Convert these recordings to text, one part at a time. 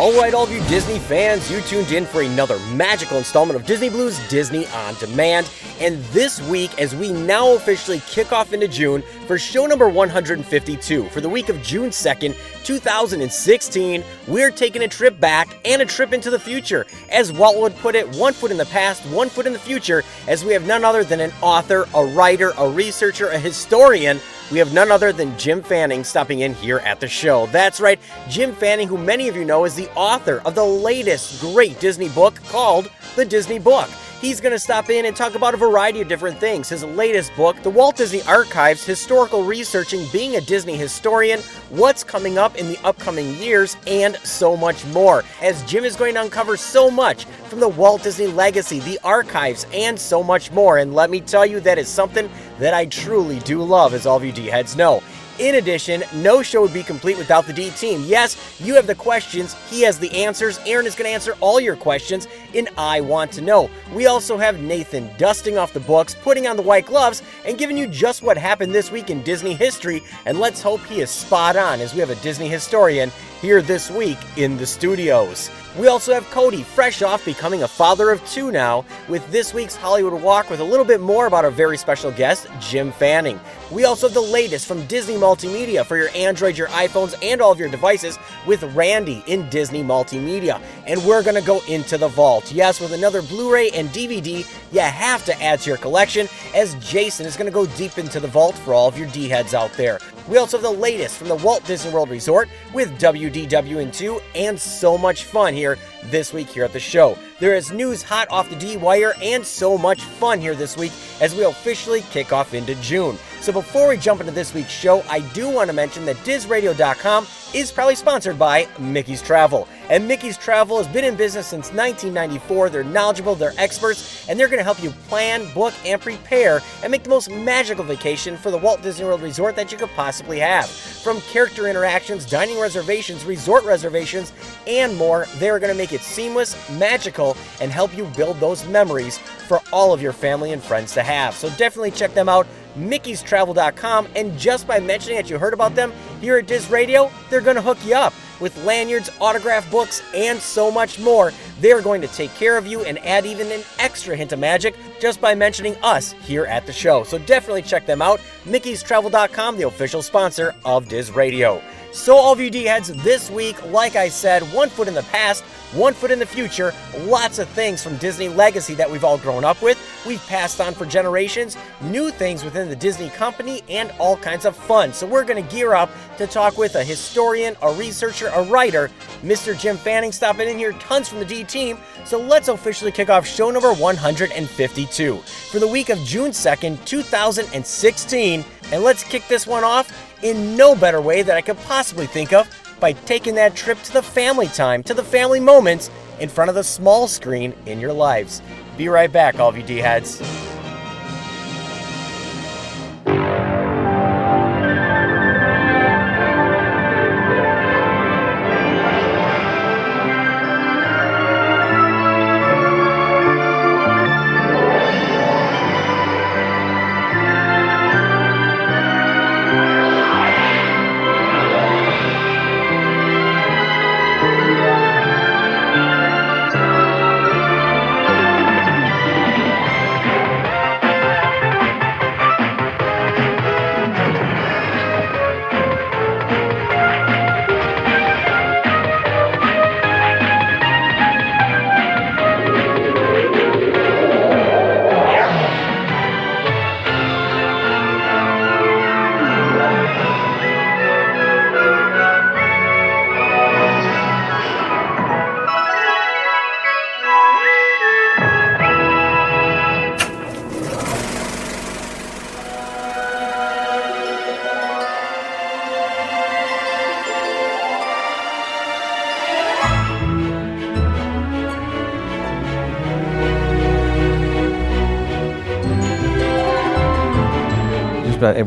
All right, all of you Disney fans, you tuned in for another magical installment of Disney Blu's Disney on Demand. And this week, as we now officially kick off into June for show number 152 for the week of June 2nd, 2016, we're taking a trip back and a trip into the future. As Walt would put it, one foot in the past, one foot in the future, as we have none other than an author, a writer, a researcher, a historian we have none other than Jim Fanning stopping in here at the show. That's right, Jim Fanning, who many of you know is the author of the latest great Disney book called The Disney Book. He's going to stop in and talk about a variety of different things. His latest book, The Walt Disney Archives Historical Researching Being a Disney Historian, what's coming up in the upcoming years, and so much more. As Jim is going to uncover so much from the Walt Disney legacy, the archives, and so much more. And let me tell you, that is something that I truly do love, as all of you D heads know. In addition, no show would be complete without the D team. Yes, you have the questions, he has the answers. Aaron is going to answer all your questions in I Want to Know. We also have Nathan dusting off the books, putting on the white gloves, and giving you just what happened this week in Disney history. And let's hope he is spot on as we have a Disney historian here this week in the studios. We also have Cody, fresh off becoming a father of two now, with this week's Hollywood Walk with a little bit more about our very special guest, Jim Fanning. We also have the latest from Disney Multimedia for your Android, your iPhones, and all of your devices with Randy in Disney Multimedia. And we're going to go into the vault. Yes, with another Blu ray and DVD you have to add to your collection, as Jason is going to go deep into the vault for all of your D heads out there. We also have the latest from the Walt Disney World Resort with WDW2 and so much fun here this week here at the show. There is news hot off the D wire and so much fun here this week as we officially kick off into June. So before we jump into this week's show, I do want to mention that DizRadio.com is proudly sponsored by Mickey's Travel. And Mickey's Travel has been in business since 1994. They're knowledgeable, they're experts, and they're going to help you plan, book, and prepare and make the most magical vacation for the Walt Disney World Resort that you could possibly have. From character interactions, dining reservations, resort reservations, and more, they're going to make it seamless, magical, and help you build those memories for all of your family and friends to have. So definitely check them out mickeystravel.com, and just by mentioning that you heard about them here at Diz Radio, they're going to hook you up with lanyards, autograph books, and so much more. They're going to take care of you and add even an extra hint of magic just by mentioning us here at the show. So definitely check them out. mickeystravel.com, the official sponsor of Diz Radio. So, all of you D heads, this week, like I said, one foot in the past, one foot in the future, lots of things from Disney legacy that we've all grown up with, we've passed on for generations, new things within the Disney company, and all kinds of fun. So, we're going to gear up to talk with a historian, a researcher, a writer, Mr. Jim Fanning stopping in here, tons from the D team. So, let's officially kick off show number 152 for the week of June 2nd, 2016. And let's kick this one off in no better way that I could possibly think of by taking that trip to the family time, to the family moments in front of the small screen in your lives. Be right back, all of you D heads.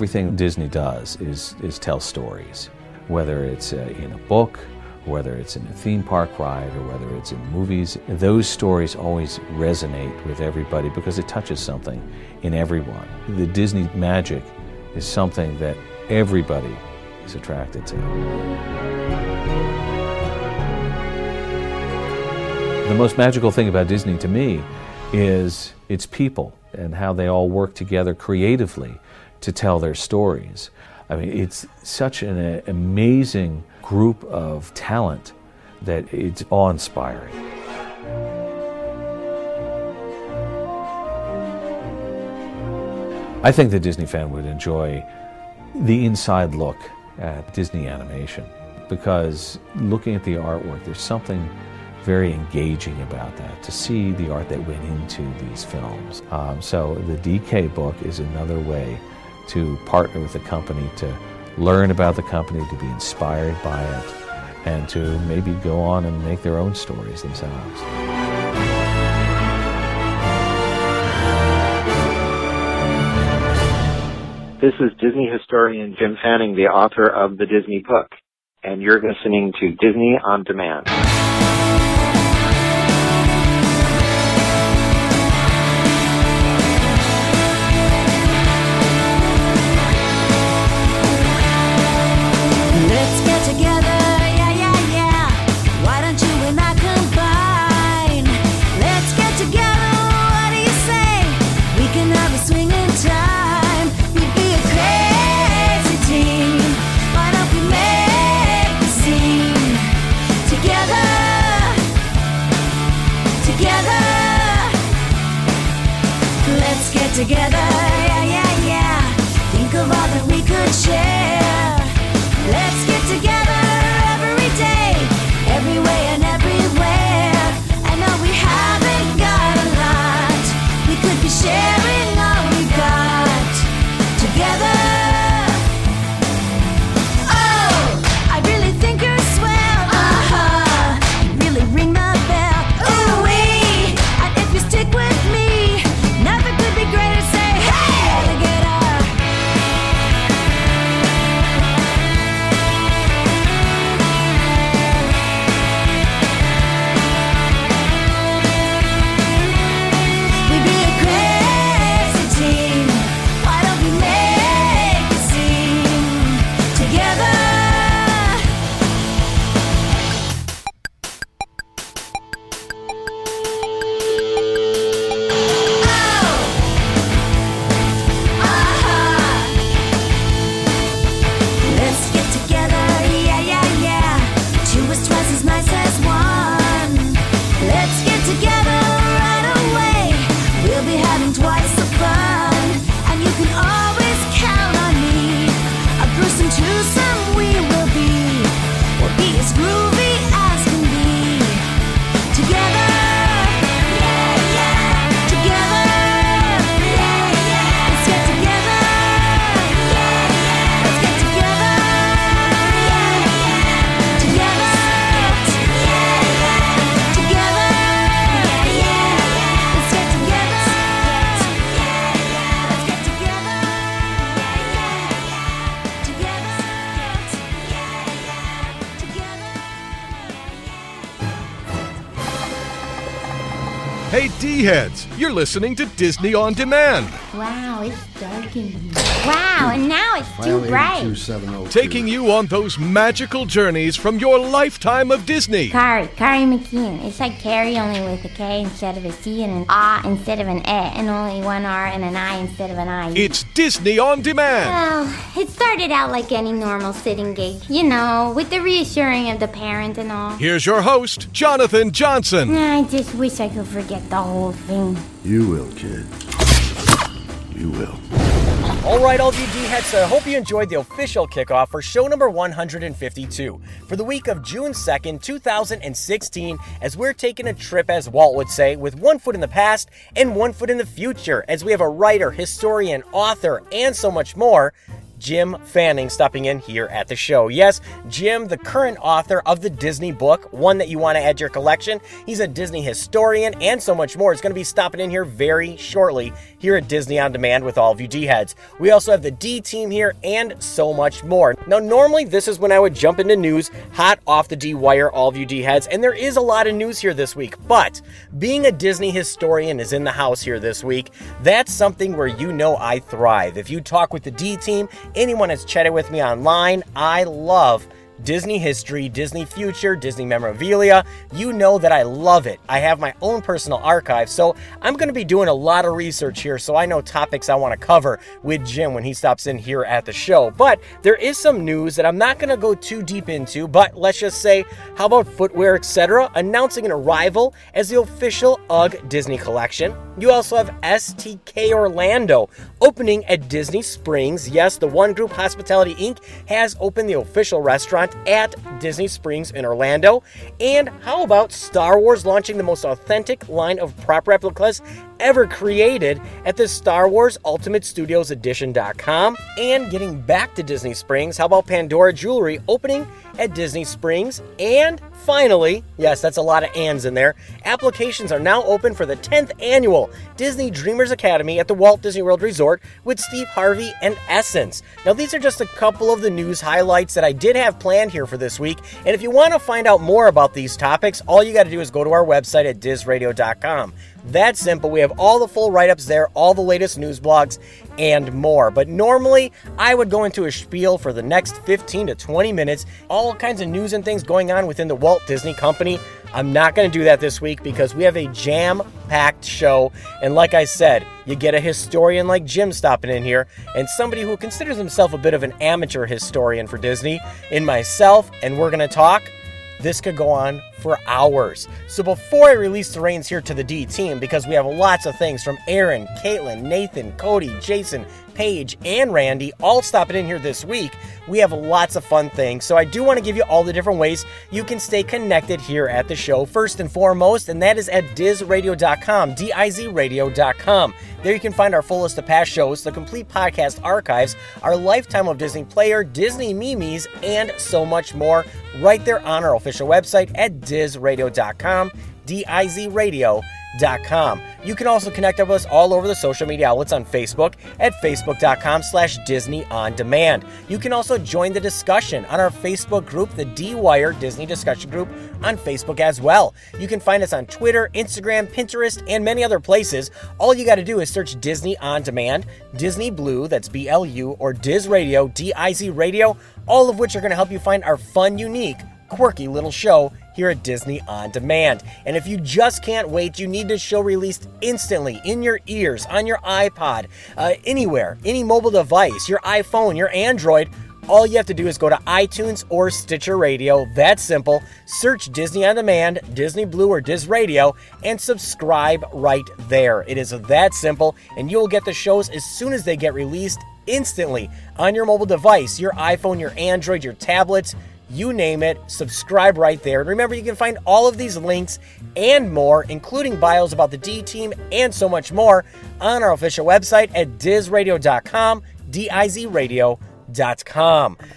Everything Disney does is, is tell stories, whether it's uh, in a book, whether it's in a theme park ride, or whether it's in movies. Those stories always resonate with everybody because it touches something in everyone. The Disney magic is something that everybody is attracted to. The most magical thing about Disney to me is its people and how they all work together creatively to tell their stories. I mean, it's such an amazing group of talent that it's awe inspiring. I think the Disney fan would enjoy the inside look at Disney animation because looking at the artwork, there's something very engaging about that to see the art that went into these films. Um, so the DK book is another way to partner with the company to learn about the company, to be inspired by it, and to maybe go on and make their own stories themselves. This is Disney historian Jim Fanning, the author of the Disney book, and you're listening to Disney on Demand. We listening to Disney On Demand, Wow, it's dark in here. Wow, and now it's too bright. taking you on those magical journeys from your lifetime of Disney. Kari, Kari McKeon. It's like Carrie only with a K instead of a C and an A instead of an E, and only one R and an I instead of an I. It's Disney On Demand. Well, it started out like any normal sitting gig, you know, with the reassuring of the parent and all. Here's your host, Jonathan Johnson. I just wish I could forget the whole thing. You will, kid. You will. All right, all of you D-heads, so I hope you enjoyed the official kickoff for show number 152 for the week of June 2nd, 2016, as we're taking a trip, as Walt would say, with one foot in the past and one foot in the future, as we have a writer, historian, author, and so much more. Jim Fanning stopping in here at the show. Yes, Jim, the current author of the Disney book, one that you want to add to your collection. He's a Disney historian and so much more. Is going to be stopping in here very shortly here at Disney On Demand with all of you D heads. We also have the D team here and so much more. Now, normally this is when I would jump into news hot off the D wire, all of you D heads, and there is a lot of news here this week. But being a Disney historian is in the house here this week. That's something where you know I thrive. If you talk with the D team, anyone that's chatted with me online, I love Disney history, Disney future, Disney memorabilia. You know that I love it. I have my own personal archive, so I'm going to be doing a lot of research here so I know topics I want to cover with Jim when he stops in here at the show. But there is some news that I'm not going to go too deep into, but let's just say, how about footwear, etc., announcing an arrival as the official UGG Disney collection. You also have STK Orlando opening at Disney Springs. Yes, the One Group Hospitality Inc. has opened the official restaurant at Disney Springs in Orlando. And how about Star Wars launching the most authentic line of prop replicas ever created at the Star Wars Ultimate Studios Edition.com? And getting back to Disney Springs, how about Pandora Jewelry opening at Disney Springs? And finally, yes, that's a lot of ands in there, applications are now open for the 10th annual Disney Dreamers Academy at the Walt Disney World Resort with Steve Harvey and Essence. Now, these are just a couple of the news highlights that I did have planned here for this week. And if you want to find out more about these topics, all you got to do is go to our website at dizradio.com. That simple. We have all the full write ups there, all the latest news blogs, and more. But normally, I would go into a spiel for the next 15 to 20 minutes, all kinds of news and things going on within the Walt Disney Company. I'm not going to do that this week because we have a jam packed show. And like I said, you get a historian like Jim stopping in here and somebody who considers himself a bit of an amateur historian for Disney, in myself, and we're going to talk. This could go on for hours. So before I release the reins here to the D team, because we have lots of things from Aaron, Caitlin, Nathan, Cody, Jason, Paige, and Randy all stopping in here this week, we have lots of fun things. So I do want to give you all the different ways you can stay connected here at the show, first and foremost, and that is at dizradio.com, D-I-Z radio.com. There you can find our full list of past shows, the complete podcast archives, our lifetime of Disney player, Disney memes, and so much more right there on our official website at dizradio.com, D-I-Z radio.com. You can also connect with us all over the social media outlets on Facebook at facebook.com slash Disney On Demand. You can also join the discussion on our Facebook group, the D-Wire Disney Discussion Group on Facebook as well. You can find us on Twitter, Instagram, Pinterest, and many other places. All you got to do is search Disney On Demand, Disney Blu, that's B-L-U, or Diz Radio, D-I-Z Radio, all of which are going to help you find our fun, unique, quirky little show here at Disney On Demand. And if you just can't wait, you need this show released instantly in your ears, on your iPod, uh, anywhere, any mobile device, your iPhone, your Android. All you have to do is go to iTunes or Stitcher Radio. That's simple. Search Disney On Demand, Disney Blu, or Diz Radio, and subscribe right there. It is that simple, and you'll get the shows as soon as they get released instantly on your mobile device, your iPhone, your Android, your tablets you name it, subscribe right there. And remember, you can find all of these links and more, including bios about the D team and so much more, on our official website at dizradio.com, D I Z radio.com.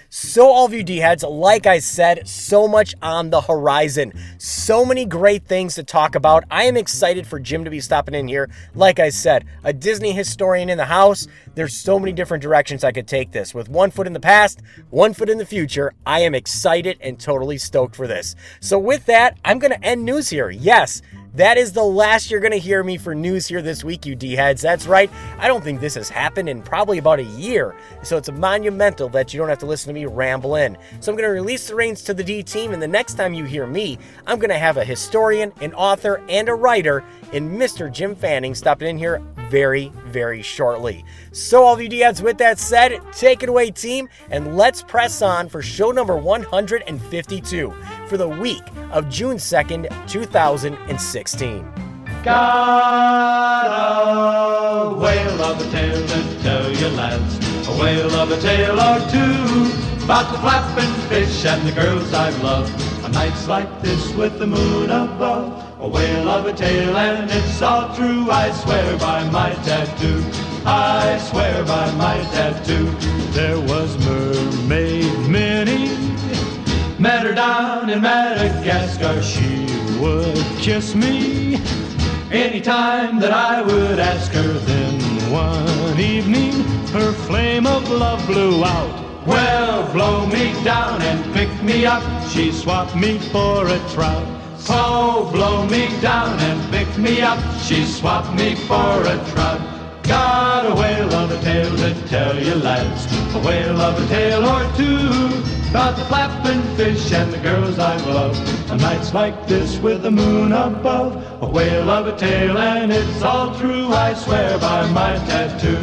So, all of you D heads, like I said, so much on the horizon. So many great things to talk about. I am excited for Jim to be stopping in here. Like I said, a Disney historian in the house. There's so many different directions I could take this. With one foot in the past, one foot in the future, I am excited and totally stoked for this. So, with that, I'm going to end news here. Yes. That is the last you're going to hear me for news here this week, you D heads. That's right. I don't think this has happened in probably about a year. So it's monumental that you don't have to listen to me ramble in. So I'm going to release the reins to the D team, and the next time you hear me, I'm going to have a historian, an author, and a writer in Mr. Jim Fanning stopping in here very, very shortly. So, all of you D heads, with that said, take it away, team, and let's press on for show number 152 for the week of June 2nd, 2016. Got a whale of a tale to tell you lads, a whale of a tale or two, about the flapping fish and the girls I love, on nights like this with the moon above. A whale of a tale and it's all true. I swear by my tattoo. I swear by my tattoo. There was Mermaid Minnie, met her down in Madagascar. She would kiss me anytime that I would ask her. Then one evening, her flame of love blew out. Well, blow me down and pick me up. She swapped me for a trout. Oh, blow me down and pick me up. She swapped me for a trout. Got a whale of a tale to tell you lads, a whale of a tale or two. About the flapping fish and the girls I love. On nights like this with the moon above, a whale of a tale and it's all true. I swear by my tattoo.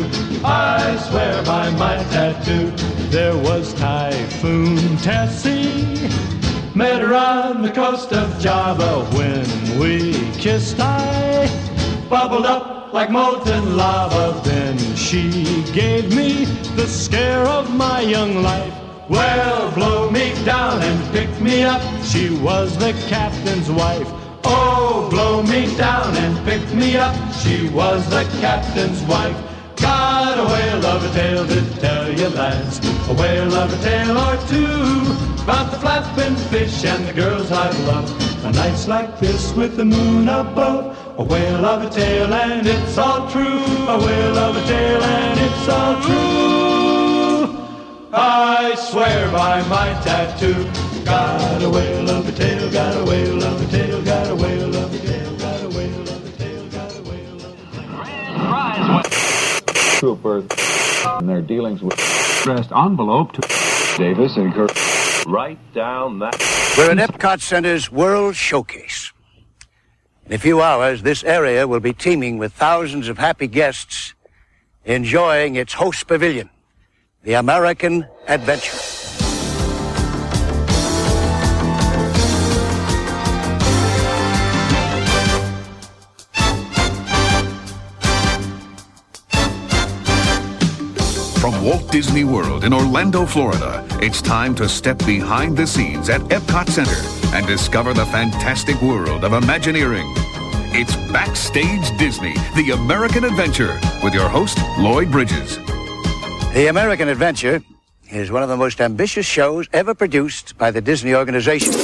I swear by my tattoo. There was Typhoon Tessie. Met her on the coast of Java when we kissed. I bubbled up like molten lava. Then she gave me the scare of my young life. Well, blow me down and pick me up. She was the captain's wife. Oh, blow me down and pick me up. She was the captain's wife. Got a whale of a tale to tell you lads, a whale of a tale or two about the flapping fish and the girls I've loved. On nights like this with the moon above, a whale of a tale and it's all true. A whale of a tale and it's all true. I swear by my tattoo. Got a whale of a tale, got a whale of a tale, got a whale of a tale, got a whale of a tale, got a whale of a tale. Troopers in their dealings with addressed envelope to Davis and Kirk. Right down that. We're at Epcot Center's World Showcase. In a few hours, this area will be teeming with thousands of happy guests enjoying its host pavilion, the American Adventure. Disney World in Orlando, Florida, it's time to step behind the scenes at Epcot Center and discover the fantastic world of Imagineering. It's Backstage Disney, the American Adventure, with your host, Lloyd Bridges. The American Adventure is one of the most ambitious shows ever produced by the Disney organization.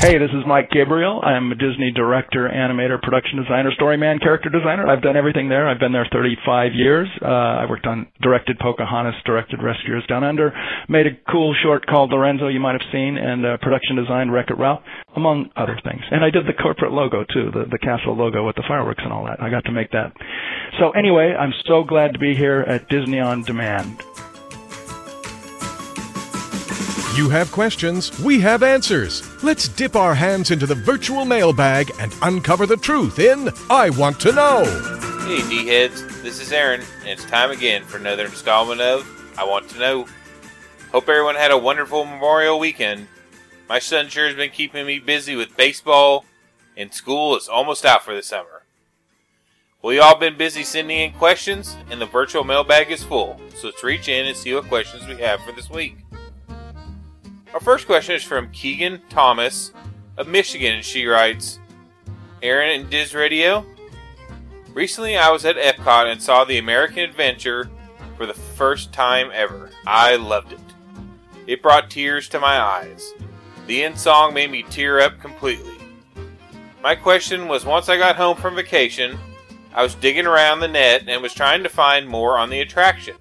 Hey, this is Mike Gabriel. I'm a Disney director, animator, production designer, story man, character designer. I've done everything there. I've been there 35 years. Uh, I worked on, directed Pocahontas, directed Rescuers Down Under, made a cool short called Lorenzo you might have seen, and uh, production designed Wreck-It Ralph, among other things. And I did the corporate logo too, the, the castle logo with the fireworks and all that. I got to make that. So anyway, I'm so glad to be here at Disney On Demand. You have questions, we have answers. Let's dip our hands into the virtual mailbag and uncover the truth in I Want to Know. Hey, D heads, this is Aaron, and it's time again for another installment of I Want to Know. Hope everyone had a wonderful Memorial weekend. My son sure has been keeping me busy with baseball, and school is almost out for the summer. You all been busy sending in questions, and the virtual mailbag is full, so let's reach in and see what questions we have for this week. Our first question is from Keegan Thomas of Michigan, she writes Aaron and Diz Radio. Recently, I was at Epcot and saw the American Adventure for the first time ever. I loved it. It brought tears to my eyes. The end song made me tear up completely. My question was once I got home from vacation, I was digging around the net and was trying to find more on the attraction.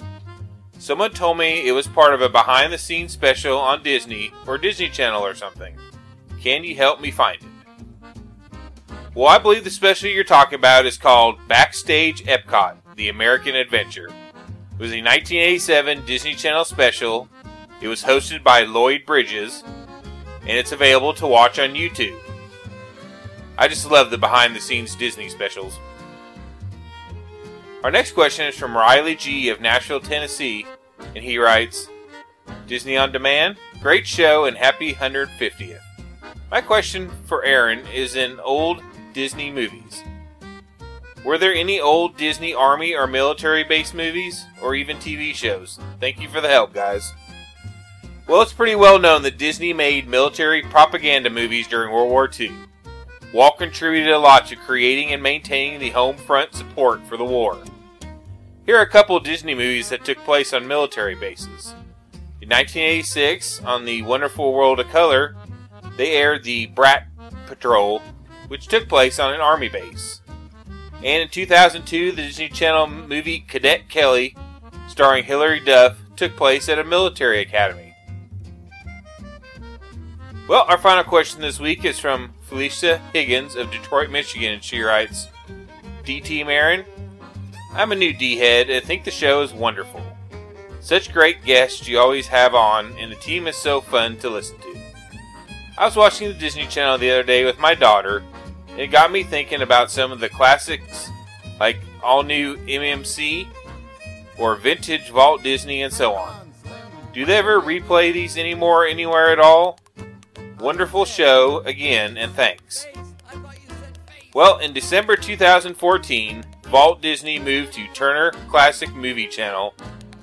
Someone told me it was part of a behind the scenes special on Disney or Disney Channel or something. Can you help me find it? Well, I believe the special you're talking about is called Backstage Epcot The American Adventure. It was a 1987 Disney Channel special. It was hosted by Lloyd Bridges, and it's available to watch on YouTube. I just love the behind the scenes Disney specials. Our next question is from Riley G. of Nashville, Tennessee, and he writes Disney on Demand, great show and happy 150th. My question for Aaron is in old Disney movies. Were there any old Disney Army or military based movies, or even TV shows? Thank you for the help, guys. Well, it's pretty well known that Disney made military propaganda movies during World War II. Walt contributed a lot to creating and maintaining the home front support for the war. Here are a couple of Disney movies that took place on military bases. In 1986, on the Wonderful World of Color, they aired the Brat Patrol, which took place on an army base. And in 2002, the Disney Channel movie Cadet Kelly, starring Hilary Duff, took place at a military academy. Well, our final question this week is from Felicia Higgins of Detroit, Michigan, and she writes DT Marin, I'm a new D head and think the show is wonderful. Such great guests you always have on, and the team is so fun to listen to. I was watching the Disney Channel the other day with my daughter, and it got me thinking about some of the classics like all new MMC or vintage Walt Disney and so on. Do they ever replay these anymore anywhere at all? Wonderful show again, and thanks. Well, in December 2014, Walt Disney moved to Turner Classic Movie Channel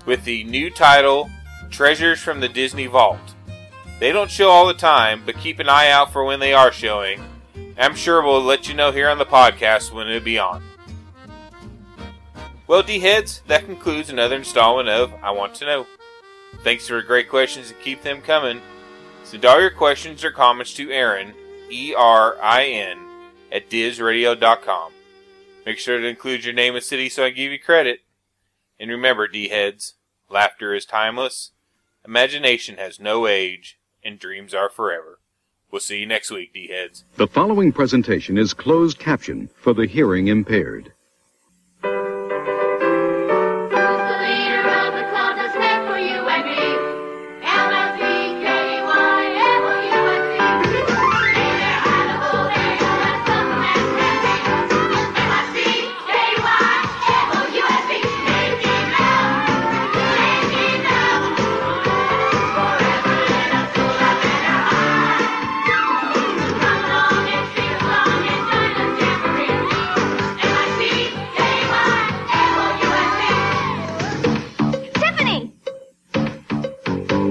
with the new title Treasures from the Disney Vault. They don't show all the time, but keep an eye out for when they are showing. I'm sure we'll let you know here on the podcast when it'll be on. Well, D heads, that concludes another installment of I Want to Know. Thanks for great questions and keep them coming. Send all your questions or comments to Erin, E R I N, at DizRadio.com. Make sure to include your name and city so I give you credit. And remember, D heads, laughter is timeless, imagination has no age, and dreams are forever. We'll see you next week, D heads. The following presentation is closed caption for the hearing impaired.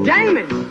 Damon!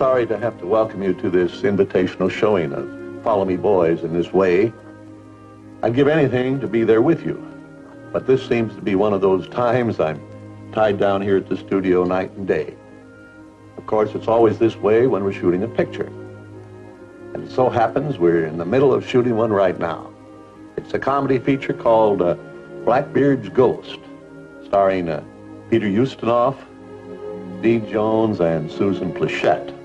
Sorry to have to welcome you to this invitational showing of Follow Me Boys in this way. I'd give anything to be there with you, but this seems to be one of those times I'm tied down here at the studio night and day. Of course, it's always this way when we're shooting a picture. And it so happens we're in the middle of shooting one right now. It's a comedy feature called uh, Blackbeard's Ghost, starring uh, Peter Ustinov, Dean Jones, and Suzanne Pleshette.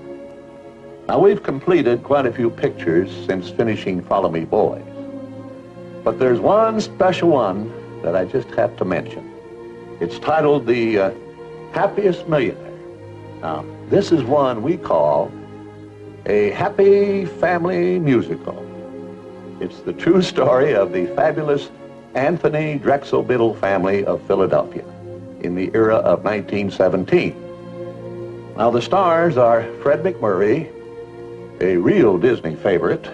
Now, we've completed quite a few pictures since finishing Follow Me Boys. But there's one special one that I just have to mention. It's titled The uh, Happiest Millionaire. Now, this is one we call a happy family musical. It's the true story of the fabulous Anthony Drexel Biddle family of Philadelphia in the era of 1917. Now, the stars are Fred MacMurray, a real Disney favorite,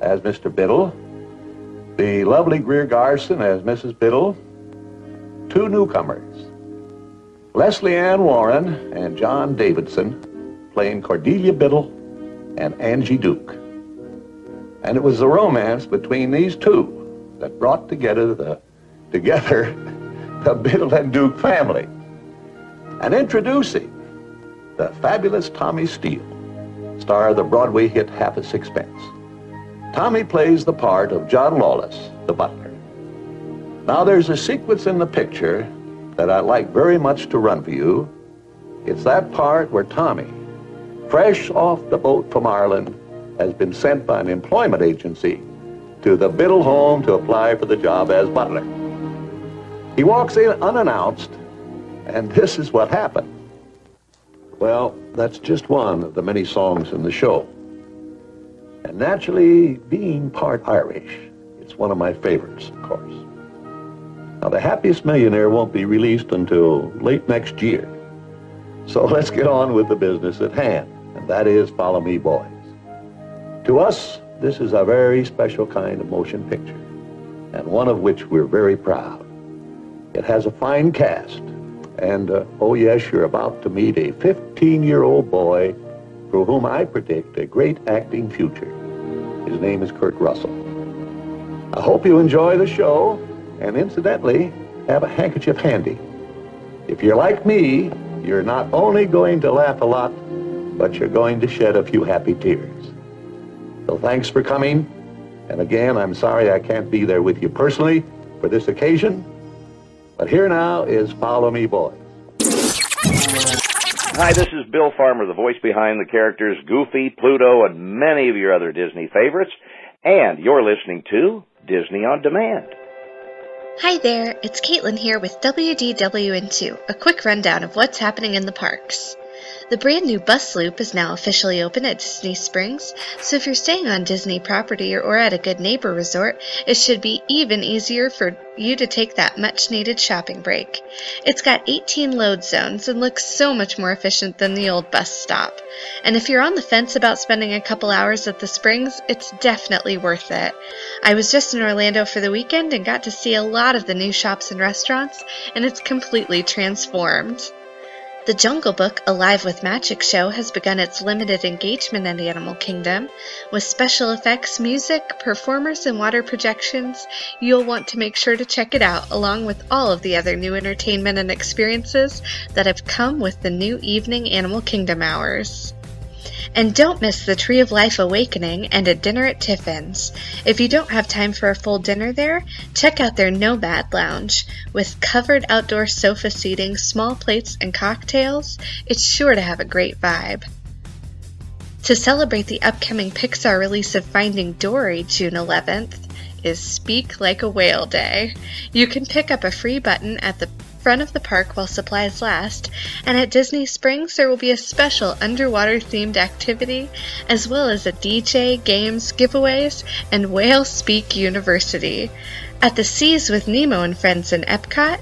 as Mr. Biddle, the lovely Greer Garson as Mrs. Biddle, two newcomers, Lesley Ann Warren and John Davidson playing Cordelia Biddle and Angier Duke. And it was the romance between these two that brought together the together the Biddle and Duke family. And introducing the fabulous Tommy Steele, star of the Broadway hit Half a Sixpence. Tommy plays the part of John Lawless, the butler. Now there's a sequence in the picture that I'd like very much to run for you. It's that part where Tommy fresh off the boat from Ireland, has been sent by an employment agency to the Biddle home to apply for the job as butler. He walks in unannounced, and this is what happened. Well, that's just one of the many songs in the show. And naturally, being part Irish, it's one of my favorites, of course. Now, The Happiest Millionaire won't be released until late next year. So let's get on with the business at hand, and that is Follow Me Boys. To us, this is a very special kind of motion picture, and one of which we're very proud. It has a fine cast, and uh, oh yes, you're about to meet a 15-year-old boy for whom I predict a great acting future. His name is Kurt Russell. I hope you enjoy the show, and incidentally, have a handkerchief handy. If you're like me, you're not only going to laugh a lot, but you're going to shed a few happy tears. So thanks for coming. And again, I'm sorry I can't be there with you personally for this occasion. But here now is Follow Me Boys. Hi, this is Bill Farmer, the voice behind the characters Goofy, Pluto, and many of your other Disney favorites. And you're listening to Disney on Demand. Hi there, it's Caitlin here with WDWN2, a quick rundown of what's happening in the parks. The brand new bus loop is now officially open at Disney Springs, so if you're staying on Disney property or at a good neighbor resort, it should be even easier for you to take that much needed shopping break. It's got 18 load zones and looks so much more efficient than the old bus stop. And if you're on the fence about spending a couple hours at the Springs, it's definitely worth it. I was just in Orlando for the weekend and got to see a lot of the new shops and restaurants, and it's completely transformed. The Jungle Book Alive with Magic show has begun its limited engagement in the Animal Kingdom. With special effects, music, performers, and water projections, you'll want to make sure to check it out, along with all of the other new entertainment and experiences that have come with the new evening Animal Kingdom hours. And don't miss the Tree of Life Awakening and a dinner at Tiffin's. If you don't have time for a full dinner there, check out their Nomad Lounge. With covered outdoor sofa seating, small plates, and cocktails, it's sure to have a great vibe. To celebrate the upcoming Pixar release of Finding Dory June 11th is Speak Like a Whale Day. You can pick up a free button at the front of the park while supplies last, and at Disney Springs there will be a special underwater themed activity, as well as a DJ, games, giveaways, and Whale Speak University. At the Seas with Nemo and Friends in Epcot,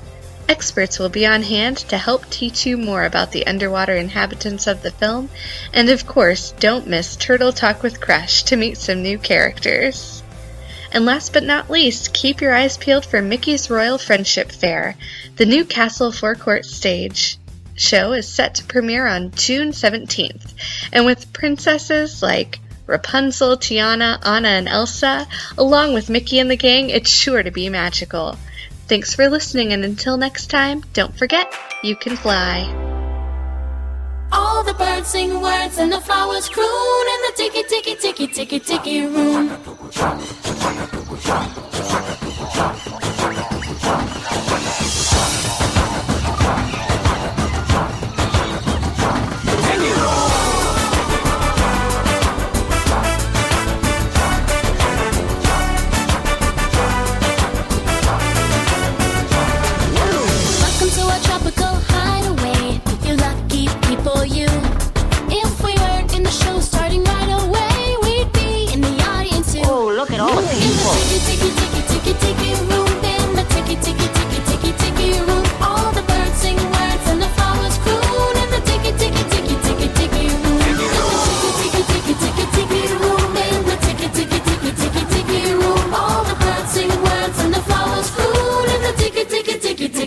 experts will be on hand to help teach you more about the underwater inhabitants of the film, and of course, don't miss Turtle Talk with Crush to meet some new characters. And last but not least, keep your eyes peeled for Mickey's Royal Friendship Faire. The new Castle Forecourt stage show is set to premiere on June 17th, and with princesses like Rapunzel, Tiana, Anna, and Elsa, along with Mickey and the gang, it's sure to be magical. Thanks for listening, and until next time, don't forget, you can fly. All the birds sing words and the flowers croon in the tiki tiki tiki tiki tiki room.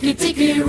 Tiki tiki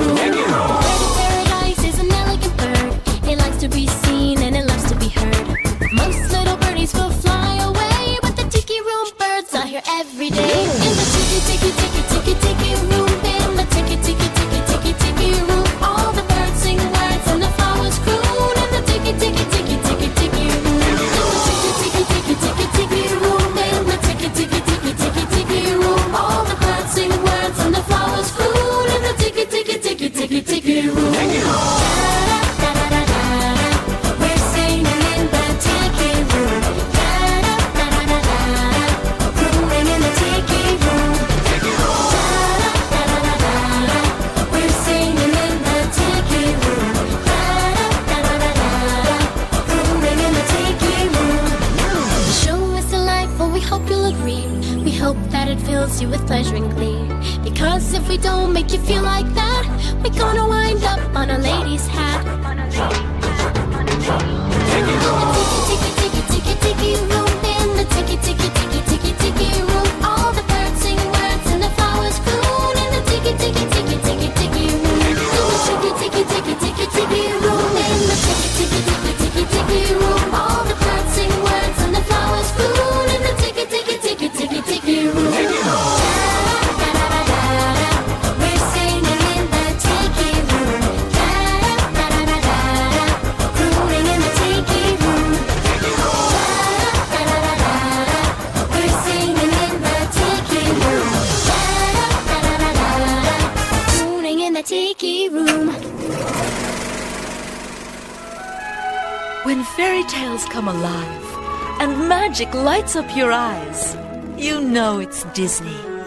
up your eyes, you know it's Disney.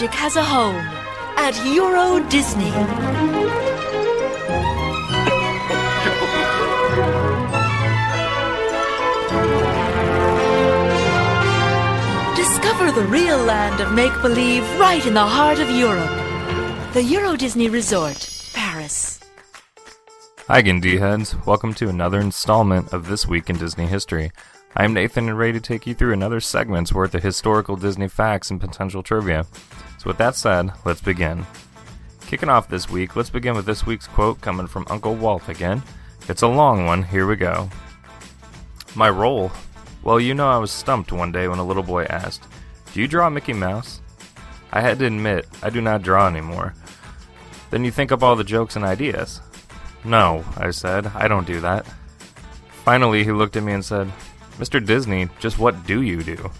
Magic has a home at Euro Disney. Discover the real land of make believe right in the heart of Europe. The Euro Disney Resort, Paris. Hi again, D-Heads. Welcome to another installment of This Week in Disney History. I'm Nathan and ready to take you through another segment's worth of historical Disney facts and potential trivia. With that said, let's begin. Kicking off this week, let's begin with this week's quote coming from Uncle Walt again. It's a long one, here we go. My role? Well, you know I was stumped one day when a little boy asked, Do you draw Mickey Mouse? I had to admit, I do not draw anymore. Then you think up all the jokes and ideas. No, I said, I don't do that. Finally, he looked at me and said, Mr. Disney, just what do you do?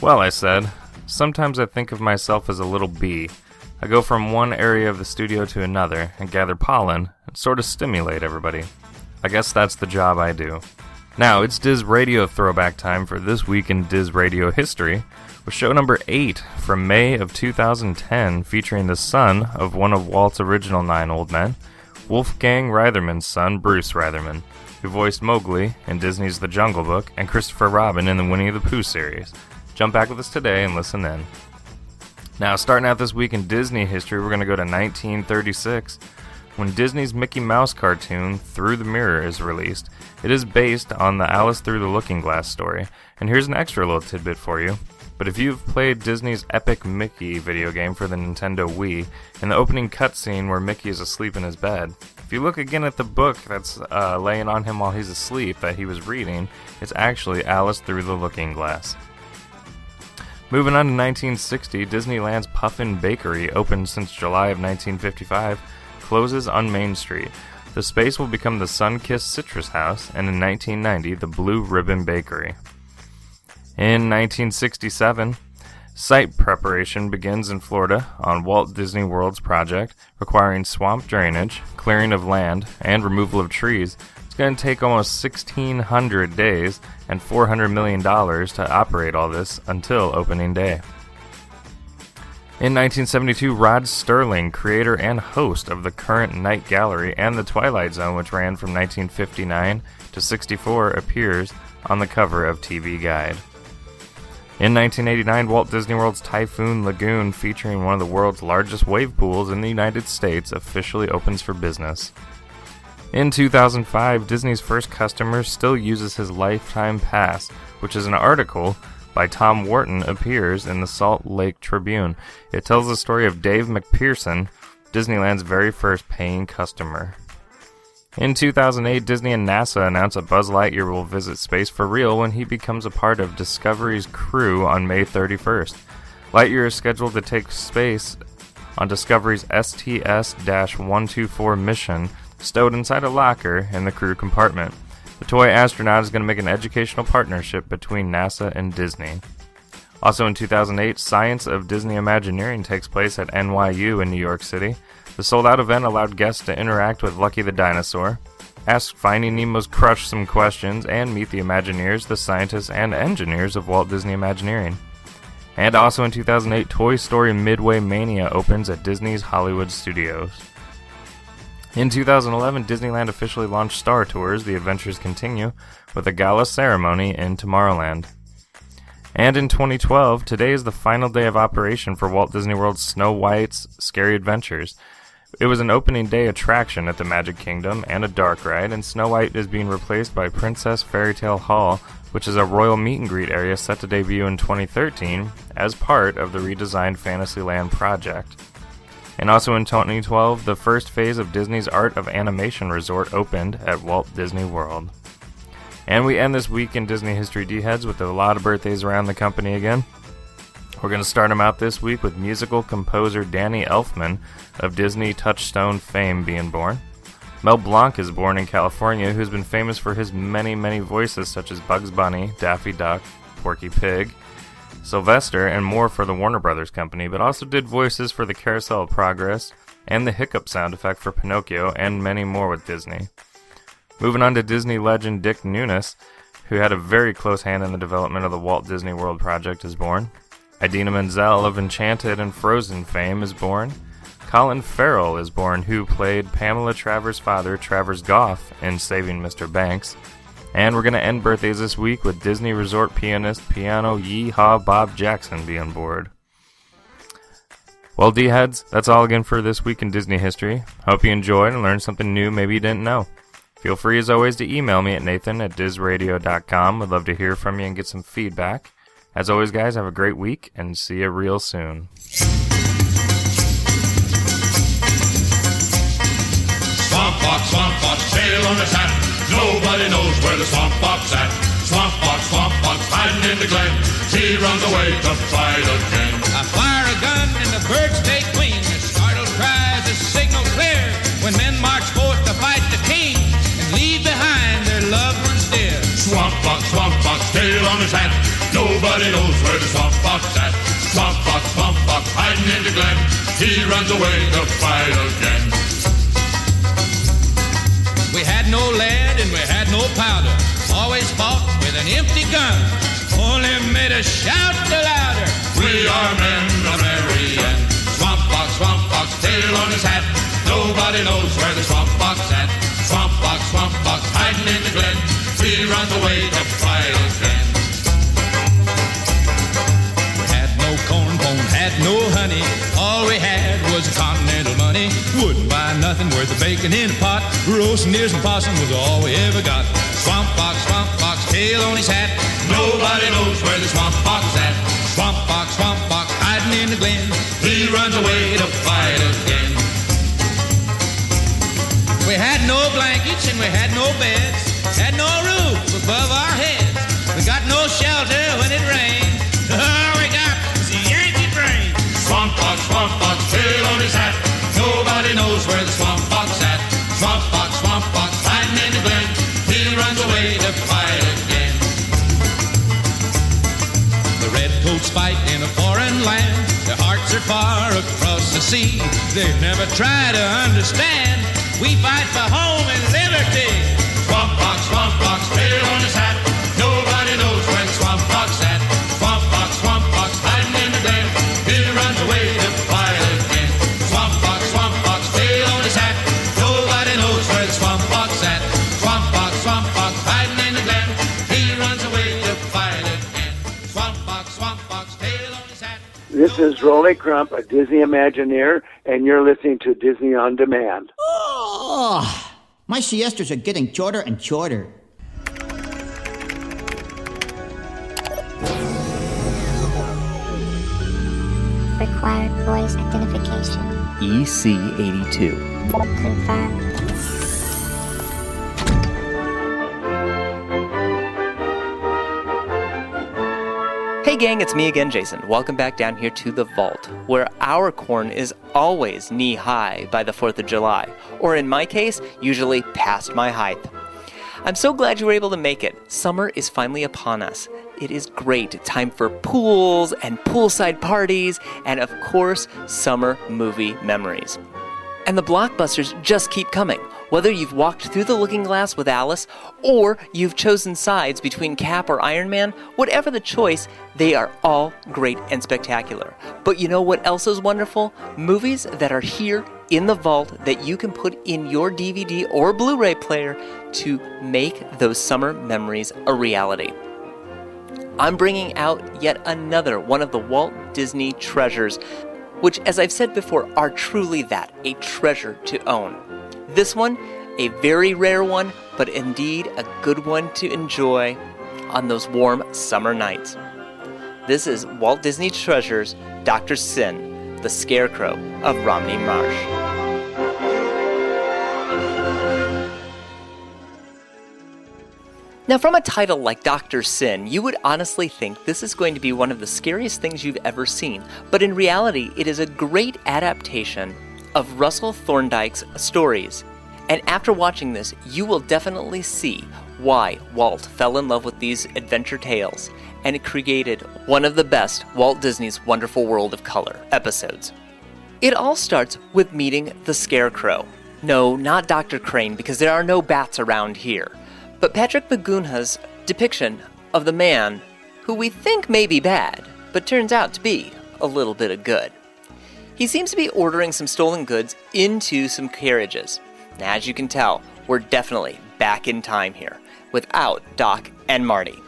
Well, I said, sometimes I think of myself as a little bee. I go from one area of the studio to another and gather pollen and sort of stimulate everybody. I guess that's the job I do. Now, it's Diz Radio throwback time for this week in Diz Radio history, with show number 8 from May of 2010 featuring the son of one of Walt's original nine old men, Wolfgang Reitherman's son, Bruce Reitherman, who voiced Mowgli in Disney's The Jungle Book and Christopher Robin in the Winnie the Pooh series. Jump back with us today and listen in. Now, starting out this week in Disney history, we're going to go to 1936 when Disney's Mickey Mouse cartoon Through the Mirror is released. It is based on the Alice Through the Looking Glass story. And here's an extra little tidbit for you. But if you've played Disney's Epic Mickey video game for the Nintendo Wii, in the opening cutscene where Mickey is asleep in his bed, if you look again at the book that's uh, laying on him while he's asleep that he was reading, it's actually Alice Through the Looking Glass. Moving on to 1960, Disneyland's Puffin Bakery, opened since July of 1955, closes on Main Street. The space will become the Sunkist Citrus House, and in 1990, the Blue Ribbon Bakery. In 1967, site preparation begins in Florida on Walt Disney World's project, requiring swamp drainage, clearing of land, and removal of trees. Going to take almost 1,600 days and $400 million to operate all this until opening day. In 1972, Rod Serling, creator and host of the current Night Gallery and The Twilight Zone, which ran from 1959 to 64, appears on the cover of TV Guide. In 1989, Walt Disney World's Typhoon Lagoon, featuring one of the world's largest wave pools in the United States, officially opens for business. In 2005, Disney's first customer still uses his lifetime pass, which is an article by Tom Wharton appears in the Salt Lake Tribune. It tells the story of Dave MacPherson, Disneyland's very first paying customer. In 2008, Disney and NASA announced that Buzz Lightyear will visit space for real when he becomes a part of Discovery's crew on May 31st. Lightyear is scheduled to take space on Discovery's STS 124 mission, stowed inside a locker in the crew compartment. The toy astronaut is going to make an educational partnership between NASA and Disney. Also in 2008, Science of Disney Imagineering takes place at NYU in New York City. The sold out event allowed guests to interact with Lucky the Dinosaur, ask Finding Nemo's crush some questions, and meet the Imagineers, the scientists, and engineers of Walt Disney Imagineering. And also in 2008, Toy Story Midway Mania opens at Disney's Hollywood Studios. In 2011, Disneyland officially launched Star Tours The Adventures Continue with a gala ceremony in Tomorrowland. And in 2012, today is the final day of operation for Walt Disney World's Snow White's Scary Adventures. It was an opening day attraction at the Magic Kingdom and a dark ride, and Snow White is being replaced by Princess Fairy Tale Hall, which is a royal meet and greet area set to debut in 2013 as part of the redesigned Fantasyland project. And also in 2012, the first phase of Disney's Art of Animation Resort opened at Walt Disney World. And we end this week in Disney History D Heads with a lot of birthdays around the company again. We're going to start them out this week with musical composer Danny Elfman of Disney Touchstone fame being born. Mel Blanc is born in California, who's been famous for his many, many voices such as Bugs Bunny, Daffy Duck, Porky Pig, Sylvester, and more for the Warner Brothers Company, but also did voices for the Carousel of Progress and the hiccup sound effect for Pinocchio, and many more with Disney. Moving on to Disney legend Dick Nunis, who had a very close hand in the development of the Walt Disney World project, is born. Idina Menzel of Enchanted and Frozen fame is born. Colin Farrell is born, who played Pamela Travers' father, Travers Goff, in Saving Mr. Banks. And we're going to end birthdays this week with Disney Resort pianist Piano Yeehaw Bob Jackson being bored. Well, D heads, that's all again for this week in Disney history. Hope you enjoyed and learned something new maybe you didn't know. Feel free as always to email me at nathan at dizradio.com. I'd love to hear from you and get some feedback. As always, guys, have a great week and see you real soon. Swamp fox, swamp fox, tail on his hat. Nobody knows where the swamp fox at. Swamp fox, swamp fox, hiding in the glen. He runs away to fight again. I fire a gun and the birds take wing. A startled cries a signal clear when men march forth to fight the king and leave behind their loved ones dear. Swamp fox, swamp fox, tail on his hat. Nobody knows where the swamp fox at. Swamp fox, swamp fox, hiding in the glen. He runs away to fight again. We had no lead and we had no powder. Always fought with an empty gun. Only made us shout the louder. We are men of merry. Swamp fox, swamp fox, tail on his hat. Nobody knows where the swamp fox at. Swamp fox, swamp fox, hiding in the glen. He runs away to fight had no honey. All we had was continental money. Wouldn't buy nothing worth of bacon in a pot. Roasting ears and possum was all we ever got. Swamp fox, swamp fox, tail on his hat. Nobody knows where the swamp fox is at. Swamp fox, swamp fox, hiding in the glen. He runs away to fight again. We had no blankets and we had no beds. Had no roof above our heads. We got no shelter when it rained. Nobody knows where the swamp fox at. Swamp fox, swamp fox, hiding in the glen. He runs away to fight again. The redcoats fight in a foreign land. Their hearts are far across the sea. They never try to understand. We fight for home and liberty. Swamp fox, swamp fox, tail on his hat. This is Rolly Crump, a Disney Imagineer, and you're listening to Disney on Demand. Oh, my siestas are getting shorter and shorter. Required voice identification. E EC82. Confirmed. Hey gang, it's me again, Jason. Welcome back down here to the vault, where our corn is always knee high by the 4th of July, or in my case, usually past my height. I'm so glad you were able to make it. Summer is finally upon us. It is great. Time for pools and poolside parties, and of course, summer movie memories. And the blockbusters just keep coming. Whether you've walked through the looking glass with Alice, or you've chosen sides between Cap or Iron Man, whatever the choice, they are all great and spectacular. But you know what else is wonderful? Movies that are here in the vault that you can put in your DVD or Blu ray player to make those summer memories a reality. I'm bringing out yet another one of the Walt Disney treasures, which, as I've said before, are truly that a treasure to own. This one, a very rare one, but indeed a good one to enjoy on those warm summer nights. This is Walt Disney Treasures Dr. Sin, the Scarecrow of Romney Marsh. Now, from a title like Dr. Sin, you would honestly think this is going to be one of the scariest things you've ever seen, but in reality, it is a great adaptation of Russell Thorndike's stories. And after watching this, you will definitely see why Walt fell in love with these adventure tales and it created one of the best Walt Disney's Wonderful World of Color episodes. It all starts with meeting the Scarecrow. No, not Dr. Crane, because there are no bats around here, but Patrick McGoohan's depiction of the man who we think may be bad, but turns out to be a little bit of good. He seems to be ordering some stolen goods into some carriages. Now, as you can tell, we're definitely back in time here, without Doc and Marty.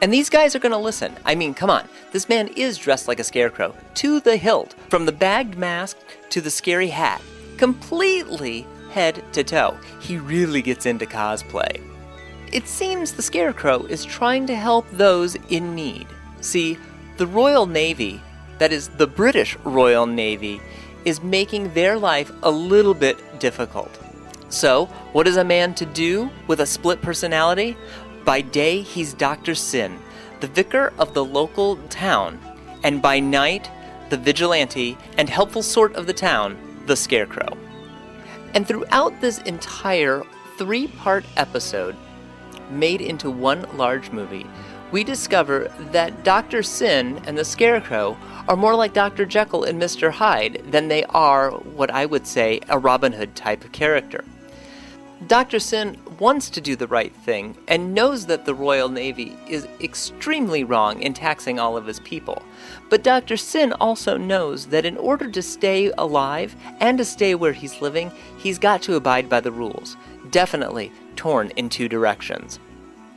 And these guys are going to listen. I mean, come on, this man is dressed like a scarecrow, to the hilt, from the bagged mask to the scary hat, completely head to toe. He really gets into cosplay. It seems the scarecrow is trying to help those in need. See, the Royal Navy, that is, the British Royal Navy, is making their life a little bit difficult. So, what is a man to do with a split personality? By day, he's Dr. Sin, the vicar of the local town, and by night, the vigilante and helpful sort of the town, the Scarecrow. And throughout this entire three part episode, made into one large movie, we discover that Dr. Sin and the Scarecrow are more like Dr. Jekyll and Mr. Hyde than they are what I would say a Robin Hood type of character. Dr. Sin wants to do the right thing and knows that the Royal Navy is extremely wrong in taxing all of his people. But Dr. Sin also knows that in order to stay alive and to stay where he's living, he's got to abide by the rules. Definitely torn in two directions.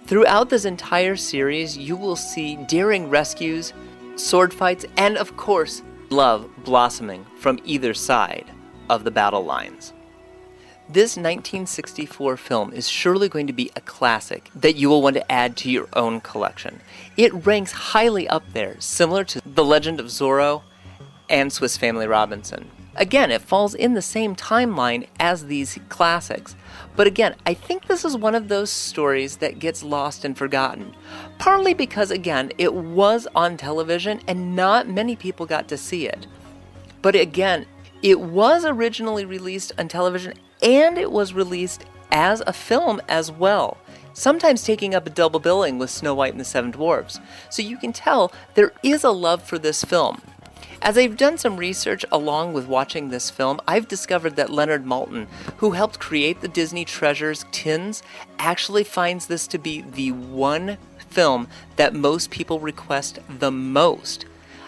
Throughout this entire series, you will see daring rescues, sword fights, and of course, love blossoming from either side of the battle lines. This 1964 film is surely going to be a classic that you will want to add to your own collection. It ranks highly up there, similar to The Legend of Zorro and Swiss Family Robinson. Again, it falls in the same timeline as these classics. But again, I think this is one of those stories that gets lost and forgotten. Partly because, again, it was on television and not many people got to see it. But again, it was originally released on television and it was released as a film as well, sometimes taking up a double billing with Snow White and the Seven Dwarfs. So you can tell there is a love for this film. As I've done some research along with watching this film, I've discovered that Leonard Maltin, who helped create the Disney Treasures tins, actually finds this to be the one film that most people request the most.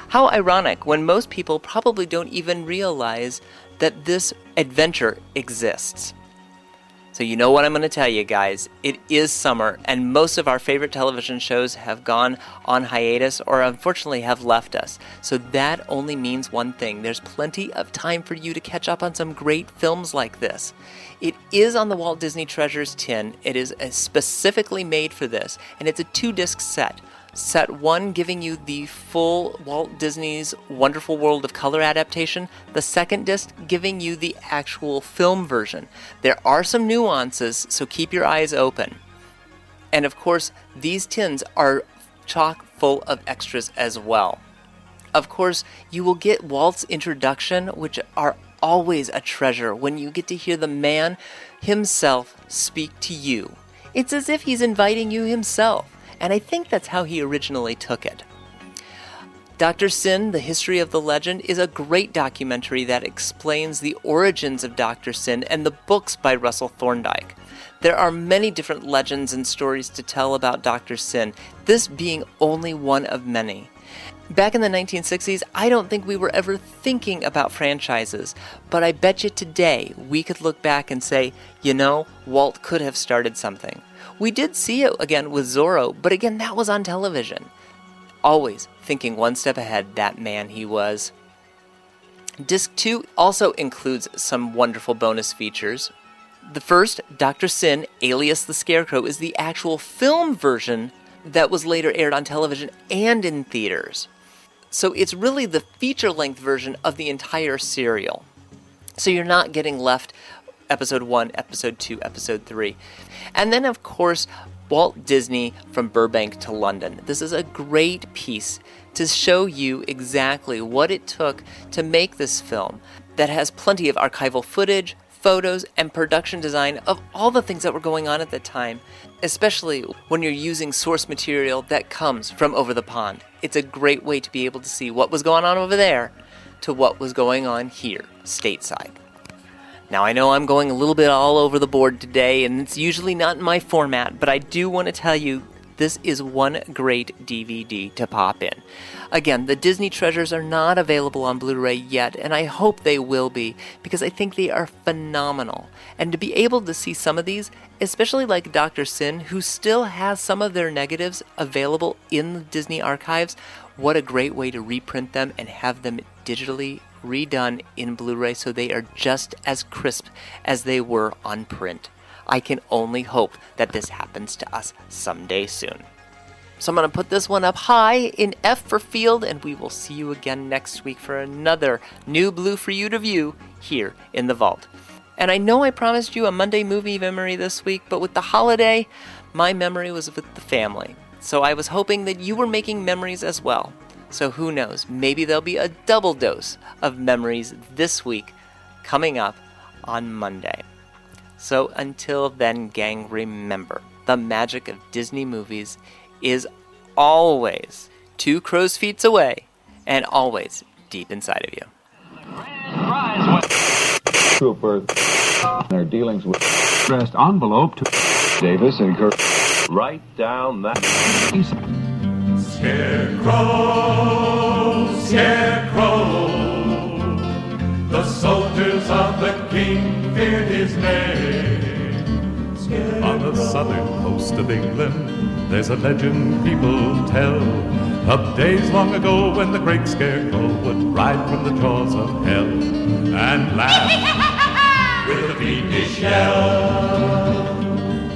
How ironic when most people probably don't even realize that this adventure exists. So, you know what I'm going to tell you guys. It is summer, and most of our favorite television shows have gone on hiatus or unfortunately have left us. So, that only means one thing there's plenty of time for you to catch up on some great films like this. It is on the Walt Disney Treasures tin, it is uh, specifically made for this, and it's a two disc set. Set 1 giving you the full Walt Disney's Wonderful World of Color adaptation, the second disc giving you the actual film version. There are some nuances, so keep your eyes open. And of course, these tins are chock full of extras as well. Of course, you will get Walt's introduction, which are always a treasure when you get to hear the man himself speak to you It's as if he's inviting you himself, and I think that's how he originally took it. Dr. Sin, The History of the Legend, is a great documentary that explains the origins of Dr. Sin and the books by Russell Thorndike. There are many different legends and stories to tell about Dr. Sin, this being only one of many. Back in the 1960s, I don't think we were ever thinking about franchises, but I bet you today we could look back and say, you know, Walt could have started something. We did see it again with Zorro, but again, that was on television. Always thinking one step ahead, that man he was. Disc 2 also includes some wonderful bonus features. The first, Dr. Sin, alias the Scarecrow, is the actual film version that was later aired on television and in theaters. So it's really the feature length version of the entire serial. So you're not getting left episode 1, episode 2, episode 3. And then, of course, Walt Disney from Burbank to London. This is a great piece to show you exactly what it took to make this film that has plenty of archival footage, photos, and production design of all the things that were going on at the time, especially when you're using source material that comes from over the pond. It's a great way to be able to see what was going on over there to what was going on here, stateside. Now, I know I'm going a little bit all over the board today, and it's usually not in my format, but I do want to tell you this is one great DVD to pop in. Again, the Disney treasures are not available on Blu ray yet, and I hope they will be because I think they are phenomenal. And to be able to see some of these, especially like Dr. Sin, who still has some of their negatives available in the Disney archives, what a great way to reprint them and have them digitally redone in Blu ray so they are just as crisp as they were on print. I can only hope that this happens to us someday soon. So I'm going to put this one up high in F for field, and we will see you again next week for another new blue for you to view here in the vault. And I know I promised you a Monday movie memory this week, but with the holiday, my memory was with the family. So I was hoping that you were making memories as well. So who knows, maybe there'll be a double dose of memories this week coming up on Monday. So until then, gang, remember the magic of Disney movies is always two crow's feet away and always deep inside of you. Trooper. Their dealings with addressed envelope to Davis and Kirk. Write down that. Scarecrow, Scarecrow, the soldiers of the king feared his name. On the southern coast of England, there's a legend people tell of days long ago when the great scarecrow would ride from the jaws of hell and laugh with a fiendish yell.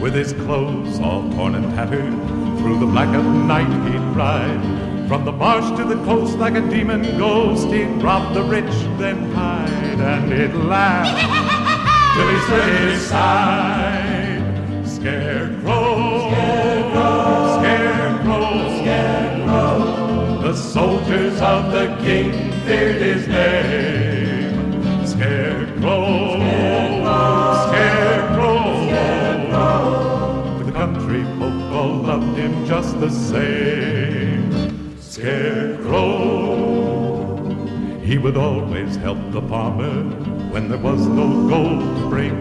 with his clothes all torn and tattered. Through the black of night he'd ride. From the marsh to the coast like a demon ghost, he'd rob the rich, then hide, and he'd laugh till he slid his side. Scarecrow, scarecrow, scarecrow, The soldiers of the king feared his name. Scarecrow, scarecrow, just the same. Scarecrow. He would always help the farmer when there was no gold to bring.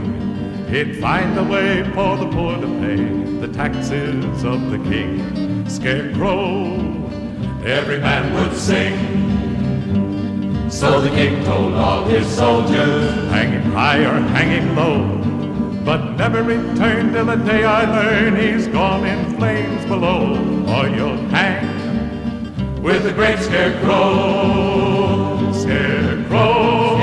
He'd find a way for the poor to pay the taxes of the king. Scarecrow, Every man would sing. So the king told all his soldiers, hang him high or hang him low. But never return till the day I learn he's gone in flames below, or you'll hang with the great scarecrow. Scarecrow,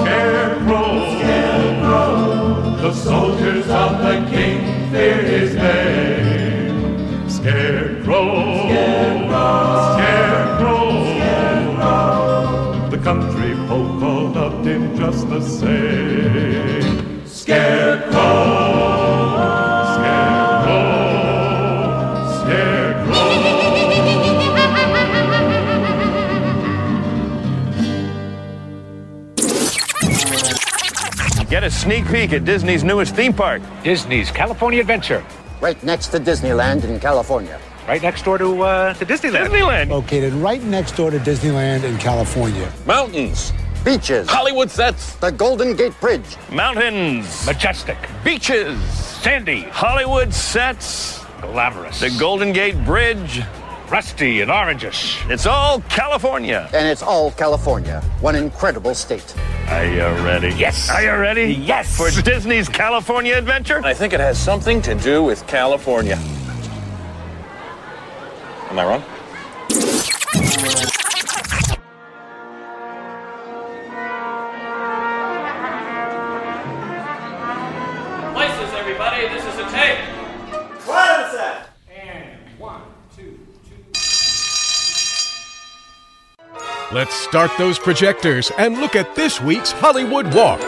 Scarecrow, Scarecrow. The soldiers of the king fear his name. scarecrow, Scarecrow, Scarecrow, Scarecrow. The country folk all loved him just the same. Scarecrow, Scarecrow, Scarecrow. Get a sneak peek at Disney's newest theme park. Disney's California Adventure. Right next to Disneyland in California. Right next door to, uh, to Disneyland. Disneyland. Located right next door to Disneyland in California. Mountains. Beaches. Hollywood sets. The Golden Gate Bridge. Mountains. Majestic. Beaches. Sandy. Hollywood sets. Glamorous. The Golden Gate Bridge. Rusty and orangish. It's all California. And it's all California. One incredible state. Are you ready? Yes. Are you ready? Yes. For Disney's California Adventure? I think it has something to do with California. Am I wrong? Let's start those projectors and look at this week's Hollywood Walk.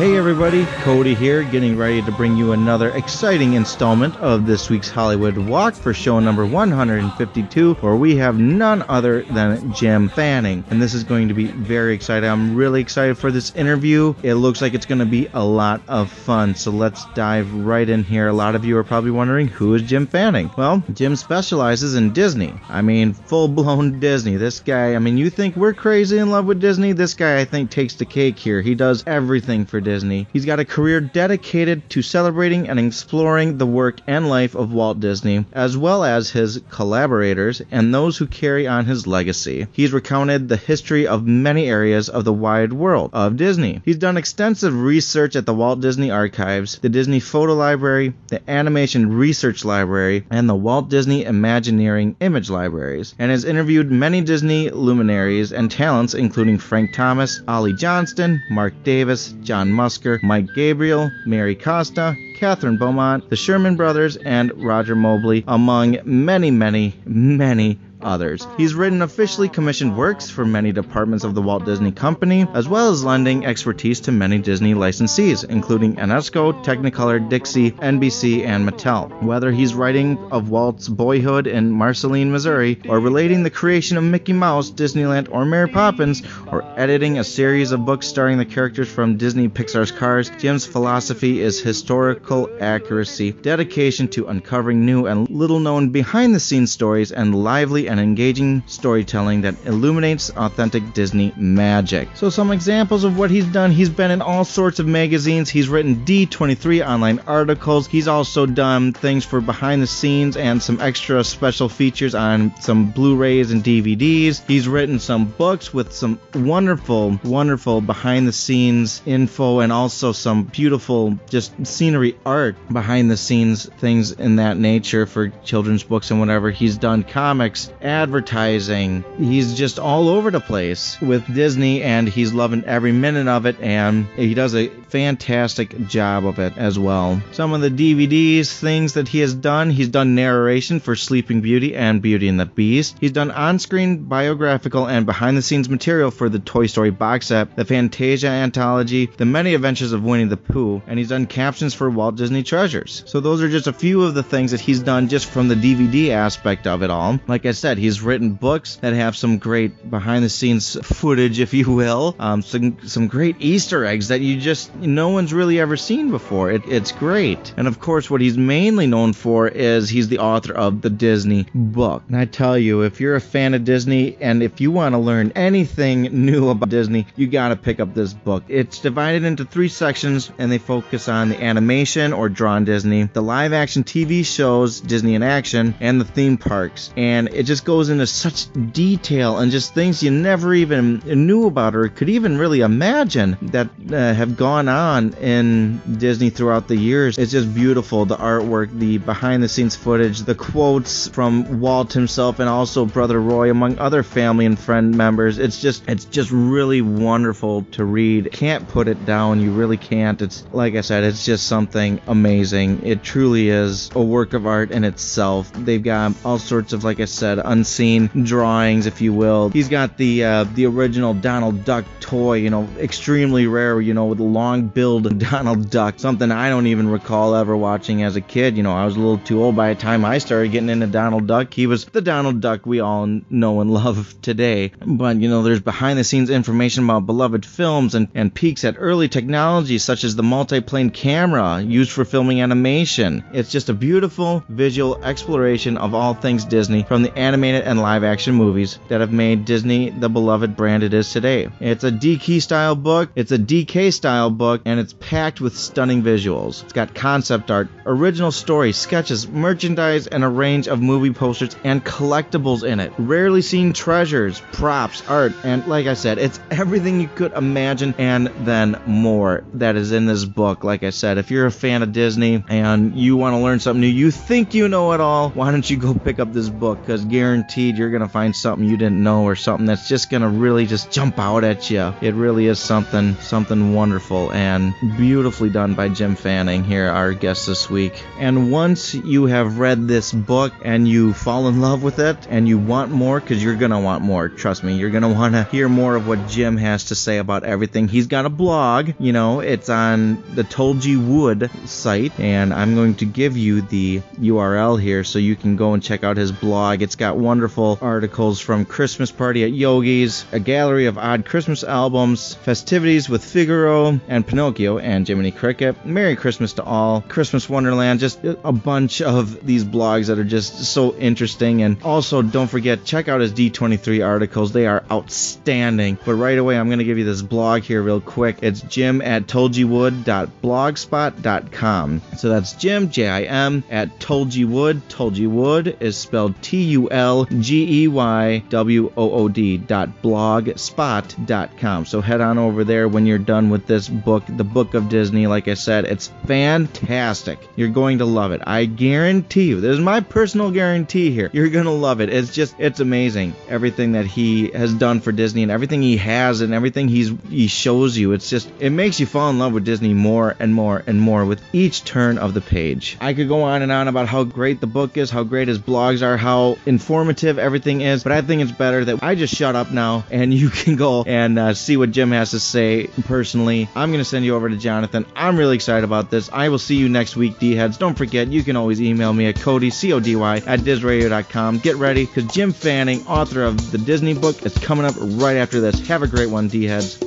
Hey everybody, Cody here, getting ready to bring you another exciting installment of this week's Hollywood Walk for show number 152, where we have none other than Jim Fanning. And this is going to be very exciting. I'm really excited for this interview. It looks like it's going to be a lot of fun, so let's dive right in here. A lot of you are probably wondering who is Jim Fanning? Well, Jim specializes in Disney. I mean, full blown Disney. This guy, I mean, you think we're crazy in love with Disney? This guy, I think, takes the cake here. He does everything for Disney. He's got a career dedicated to celebrating and exploring the work and life of Walt Disney, as well as his collaborators and those who carry on his legacy. He's recounted the history of many areas of the wide world of Disney. He's done extensive research at the Walt Disney Archives, the Disney Photo Library, the Animation Research Library, and the Walt Disney Imagineering Image Libraries, and has interviewed many Disney luminaries and talents including Frank Thomas, Ollie Johnston, Marc Davis, John Musker, Mike Gabriel, Mary Costa, Kathryn Beaumont, the Sherman Brothers, and Roger Mobley, among many, many, many others. He's written officially commissioned works for many departments of the Walt Disney Company, as well as lending expertise to many Disney licensees, including UNESCO, Technicolor, Dixie, NBC, and Mattel. Whether he's writing of Walt's boyhood in Marceline, Missouri, or relating the creation of Mickey Mouse, Disneyland, or Mary Poppins, or editing a series of books starring the characters from Disney Pixar's Cars, Jim's philosophy is historical accuracy, dedication to uncovering new and little known behind the scenes stories, and lively and engaging storytelling that illuminates authentic Disney magic. So, some examples of what he's done he's been in all sorts of magazines, he's written D23 online articles, he's also done things for behind the scenes and some extra special features on some Blu rays and DVDs. He's written some books with some wonderful, wonderful behind the scenes info and also some beautiful just scenery art behind the scenes things in that nature for children's books and whatever. He's done comics, advertising. He's just all over the place with Disney and he's loving every minute of it and he does a fantastic job of it as well. Some of the DVDs, things that he has done, he's done narration for Sleeping Beauty and Beauty and the Beast. He's done on-screen biographical and behind-the-scenes material for the Toy Story box set, the Fantasia anthology, the many adventures of Winnie the Pooh, and he's done captions for Walt Disney Treasures. So those are just a few of the things that he's done just from the DVD aspect of it all. Like I said, he's written books that have some great behind-the-scenes footage, if you will, um, some some great Easter eggs that you just no one's really ever seen before. It, it's great. And of course, what he's mainly known for is he's the author of the Disney book. And I tell you, if you're a fan of Disney and if you want to learn anything new about Disney, you got to pick up this book. It's divided into three sections and they focus on the animation or drawn Disney, the live action TV shows, Disney in action, and the theme parks. And it just goes into such detail and just things you never even knew about or could even really imagine that uh, have gone on in Disney throughout the years. It's just beautiful. The artwork, the behind the scenes footage, the quotes from Walt himself and also Brother Roy, among other family and friend members. It's just, it's just really wonderful to read. Can't put it down. You really can't. It's, like I said, it's just something amazing. It truly is a work of art in itself. They've got all sorts of, like I said, unseen drawings, if you will. He's got the uh, the original Donald Duck toy, you know, extremely rare, you know, with a long billed Donald Duck, something I don't even recall ever watching as a kid. You know, I was a little too old by the time I started getting into Donald Duck. He was the Donald Duck we all know and love today. But, you know, there's behind the scenes information about beloved films and, and peeks at early technology such as the multiplane camera used for filming animation. It's just a beautiful visual exploration of all things Disney from the animated and live action movies that have made Disney the beloved brand it is today. It's a DK style book, it's a DK style book, and it's packed with stunning visuals. It's got concept art, original stories, sketches, merchandise, and a range of movie posters and collectibles in it. Rarely seen treasures, props, art, and like I said, it's everything you could imagine and then more that is in this book. Like I said, if you're a fan of Disney and you want to learn something new, you think you know it all, why don't you go pick up this book? Because guaranteed you're going to find something you didn't know or something that's just going to really just jump out at you. It really is something, something wonderful and beautifully done by Jim Fanning here, our guest this week. And once you have read this book and you fall in love with it and you want more, because you're going to want more, trust me, you're going to want to hear more of what Jim has to say about everything. He's got a blog, you know, it's on the Tulgey Wood site, and I'm going to give you the URL here so you can go and check out his blog. It's got wonderful articles from Christmas Party at Yogi's, a gallery of odd Christmas albums, festivities with Figaro and Pinocchio and Jiminy Cricket, Merry Christmas to all, Christmas Wonderland, just a bunch of these blogs that are just so interesting. And also, don't forget, check out his D23 articles. They are outstanding. But right away, I'm going to give you this blog here real quick. It's jim at tulgeywood.blogspot.com. So that's Jim, J I M, at tulgeywood. Tulgeywood is spelled T U L G E Y W O O D dot blogspot.com. So head on over there when you're done with this book, The Book of Disney. Like I said, it's fantastic. You're going to love it. I guarantee you. This is my personal guarantee here. You're going to love it. It's just, it's amazing. Everything that he has done for Disney and everything he has and everything he's he shows you. It's just, it makes you fall in love with Disney more and more and more with each turn of the page. I could go on and on about how great the book is, how great his blogs are, how informative everything is, but I think it's better that I just shut up now and you can go and uh, see what Jim has to say personally. I'm going to send you over to Jonathan. I'm really excited about this. I will see you next week, D heads. Don't forget, you can always email me at Cody, C O D Y, at DizRadio.com. Get ready because Jim Fanning, author of the Disney book, is coming up right after this. Have a great one, D heads.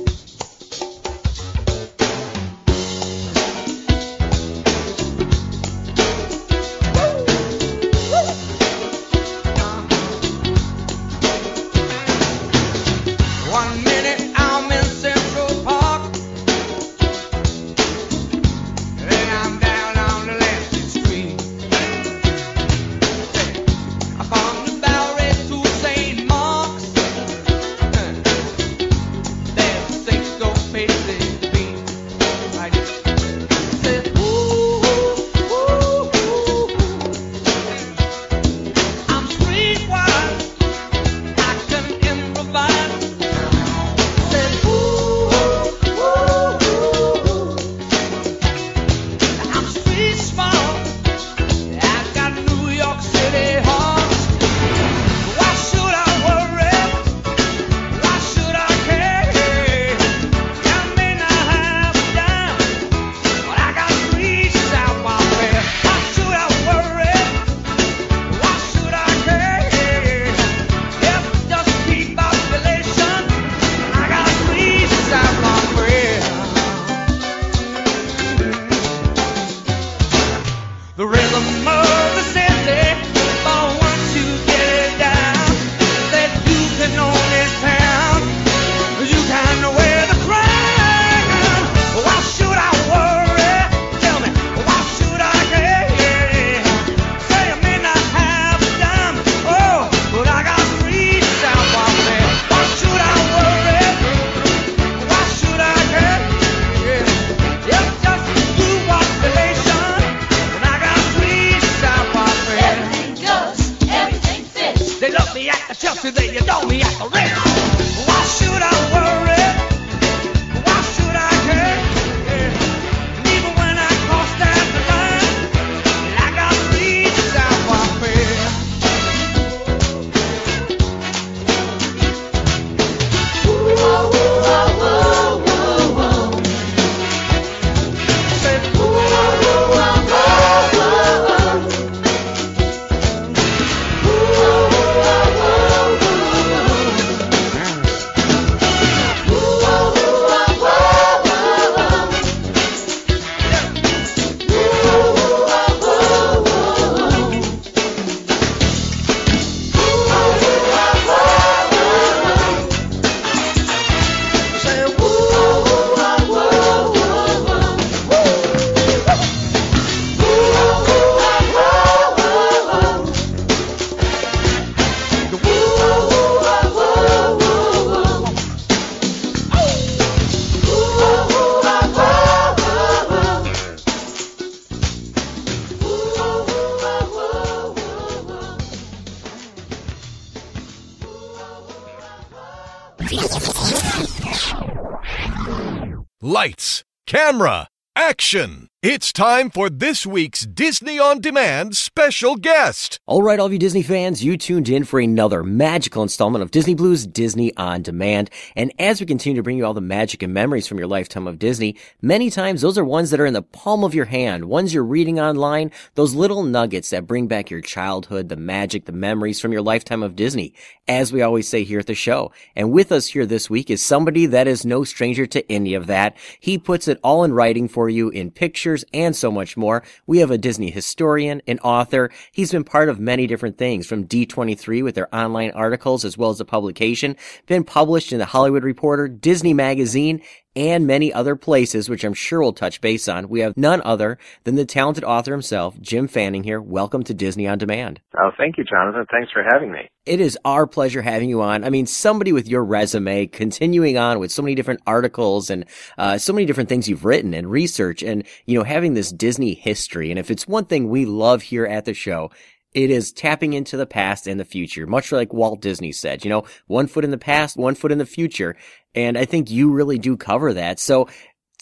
Camera, action! It's time for this week's Disney On Demand special guest. All right, all of you Disney fans, you tuned in for another magical installment of Disney Blu's Disney On Demand. And as we continue to bring you all the magic and memories from your lifetime of Disney, many times those are ones that are in the palm of your hand, ones you're reading online, those little nuggets that bring back your childhood, the magic, the memories from your lifetime of Disney, as we always say here at the show. And with us here this week is somebody that is no stranger to any of that. He puts it all in writing for you in pictures and so much more. We have a Disney historian, an author. He's been part of many different things from D23 with their online articles as well as a publication, been published in the Hollywood Reporter, Disney Magazine, and many other places, which I'm sure we'll touch base on. We have none other than the talented author himself, Jim Fanning here. Welcome to Disney On Demand. Oh, thank you, Jonathan. Thanks for having me. It is our pleasure having you on. I mean, somebody with your resume, continuing on with so many different articles and uh, so many different things you've written and research, and you know, having this Disney history. And if it's one thing we love here at the show, it is tapping into the past and the future, much like Walt Disney said, you know, one foot in the past, one foot in the future. And I think you really do cover that. So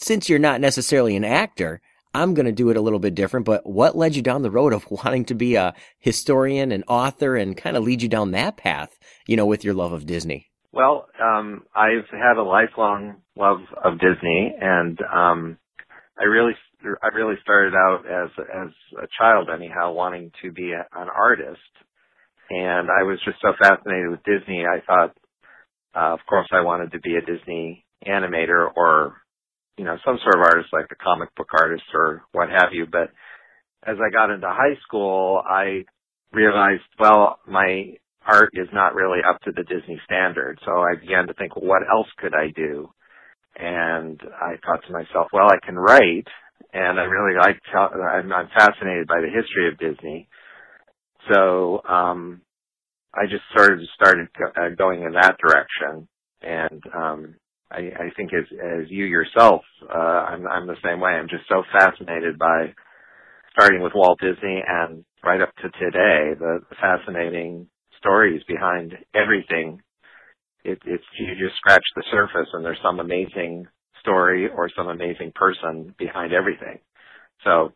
since you're not necessarily an actor, I'm going to do it a little bit different, but what led you down the road of wanting to be a historian and author and kind of lead you down that path, you know, with your love of Disney? Well, um, I've had a lifelong love of Disney and, um, I really I really started out as as a child anyhow wanting to be a, an artist. And I was just so fascinated with Disney I thought uh, of course I wanted to be a Disney animator or you know some sort of artist like a comic book artist or what have you. But as I got into high school I realized well my art is not really up to the Disney standard. So I began to think well, what else could I do? And I thought to myself well I can write and I really like. I'm, I'm fascinated by the history of Disney. So um, I just sort of started uh, going in that direction, and um, I, I think as as you yourself, uh, I'm, I'm the same way. I'm just so fascinated by starting with Walt Disney and right up to today, the, the fascinating stories behind everything. It, it's you just scratch the surface, and there's some amazing story or some amazing person behind everything. So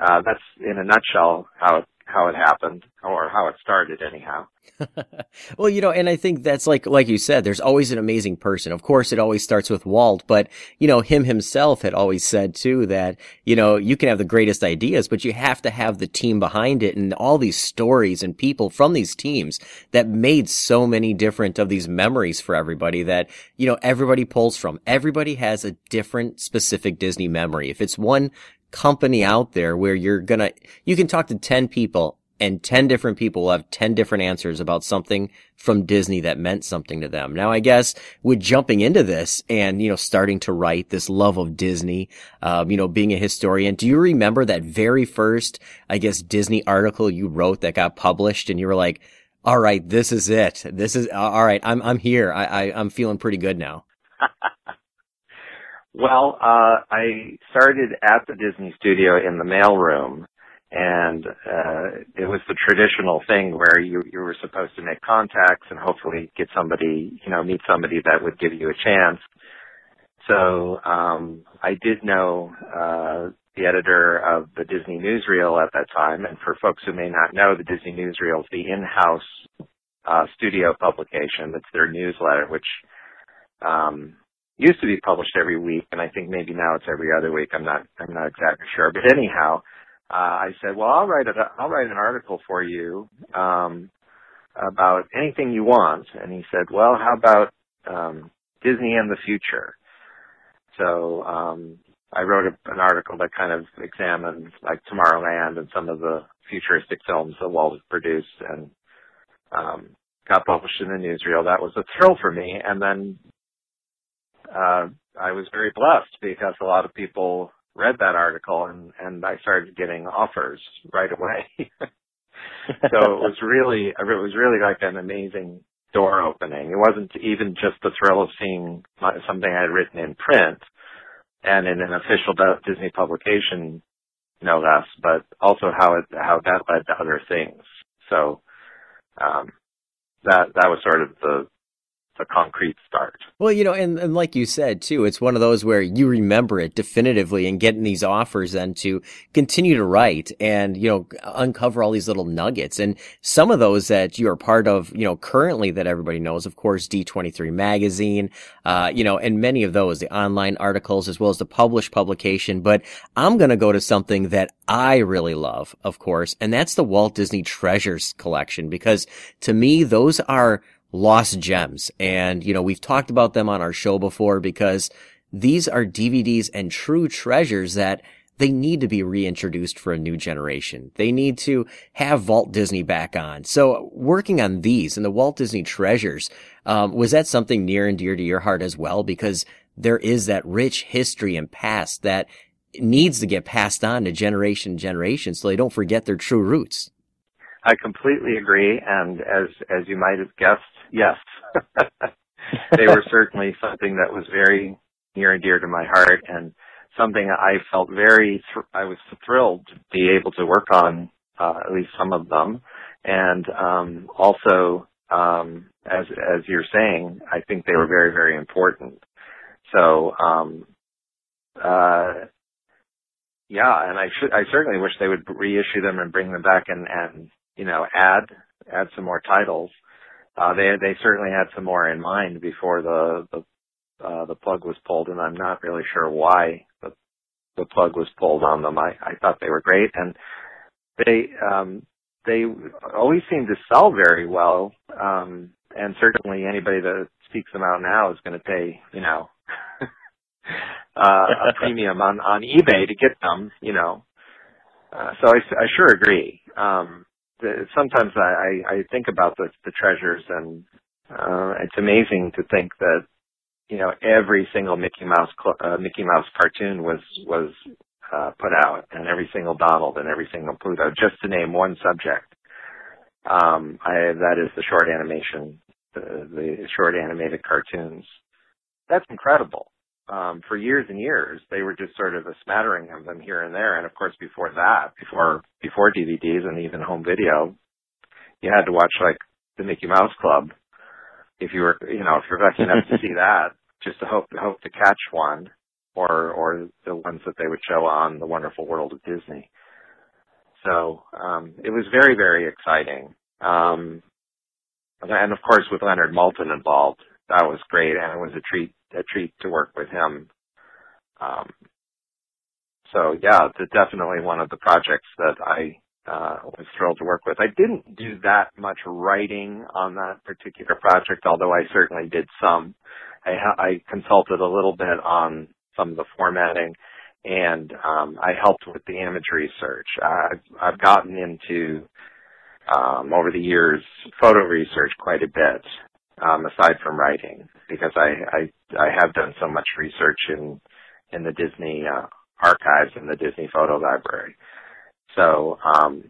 uh, that's in a nutshell how it, how it happened or how it started anyhow. well, you know, and I think that's like, like you said, there's always an amazing person. Of course, it always starts with Walt, but, you know, him himself had always said too that, you know, you can have the greatest ideas, but you have to have the team behind it and all these stories and people from these teams that made so many different of these memories for everybody that, you know, everybody pulls from. Everybody has a different specific Disney memory. If it's one company out there where you're gonna, you can talk to 10 people and 10 different people will have 10 different answers about something from Disney that meant something to them. Now, I guess with jumping into this and, you know, starting to write this love of Disney, um, you know, being a historian, do you remember that very first, I guess, Disney article you wrote that got published and you were like, all right, this is it. This is, all right, I'm, I'm here. I, I, I'm feeling pretty good now. well, uh, I started at the Disney studio in the mailroom and uh, it was the traditional thing where you you were supposed to make contacts and hopefully get somebody you know meet somebody that would give you a chance. So um i did know uh the editor of the disney newsreel at that time and for folks who may not know the disney newsreel is the in-house uh studio publication. It's their newsletter which um used to be published every week and i think maybe now it's every other week i'm not i'm not exactly sure but anyhow uh, I said, well, I'll write a, I'll write an article for you, um, about anything you want. And he said, well, how about, um, Disney and the future? So, um, I wrote a, an article that kind of examined like Tomorrowland and some of the futuristic films that Walt had produced and, um, got published in the newsreel. That was a thrill for me. And then, uh, I was very blessed because a lot of people read that article and and I started getting offers right away. so it was really it was really like an amazing door opening. It wasn't even just the thrill of seeing something I had written in print and in an official Disney publication, no less, but also how it how that led to other things. So um, that that was sort of the a concrete start. Well, you know, and, and like you said too, it's one of those where you remember it definitively and getting these offers and to continue to write and, you know, uncover all these little nuggets. And some of those that you are part of, you know, currently that everybody knows, of course, D23 magazine, uh, you know, and many of those, the online articles as well as the published publication. But I'm going to go to something that I really love, of course, and that's the Walt Disney Treasures collection because to me, those are lost gems. And, you know, we've talked about them on our show before because these are DVDs and true treasures that they need to be reintroduced for a new generation. They need to have Walt Disney back on. So working on these and the Walt Disney treasures, um, was that something near and dear to your heart as well? Because there is that rich history and past that needs to get passed on to generation to generation so they don't forget their true roots. I completely agree, and as as you might have guessed, yes, they were certainly something that was very near and dear to my heart, and something I felt very. I was thrilled to be able to work on uh, at least some of them, and um, also um, as as you're saying, I think they were very very important. So. Um, uh, yeah, and I should, I certainly wish they would reissue them and bring them back and, and you know, add add some more titles. Uh, they they certainly had some more in mind before the the uh, the plug was pulled, and I'm not really sure why the the plug was pulled on them. I I thought they were great, and they um, they always seem to sell very well. Um, and certainly anybody that seeks them out now is going to pay, you know, uh, a premium on on eBay to get them, you know. Uh, so I, I sure agree. Um, the, sometimes I, I, think about the, the treasures and, uh, it's amazing to think that, you know, every single Mickey Mouse, uh, Mickey Mouse cartoon was, was, uh, put out and every single Donald and every single Pluto, just to name one subject. Um, I, that is the short animation, the, the short animated cartoons. That's incredible um, for years and years, they were just sort of a smattering of them here and there. And of course, before that, before before DVDs and even home video, you had to watch like the Mickey Mouse Club if you were, you know, if you're lucky enough to see that, just to hope hope to catch one, or or the ones that they would show on the Wonderful World of Disney. So um, it was very very exciting. Um, and of course, with Leonard Maltin involved, that was great, and it was a treat a treat to work with him. Um, so yeah, definitely one of the projects that I uh, was thrilled to work with. I didn't do that much writing on that particular project, although I certainly did some. I, I consulted a little bit on some of the formatting, and um, I helped with the image research. I've, I've gotten into um, over the years photo research quite a bit, um, aside from writing, because I, I I have done so much research in in the Disney uh, archives and the Disney photo library. So um,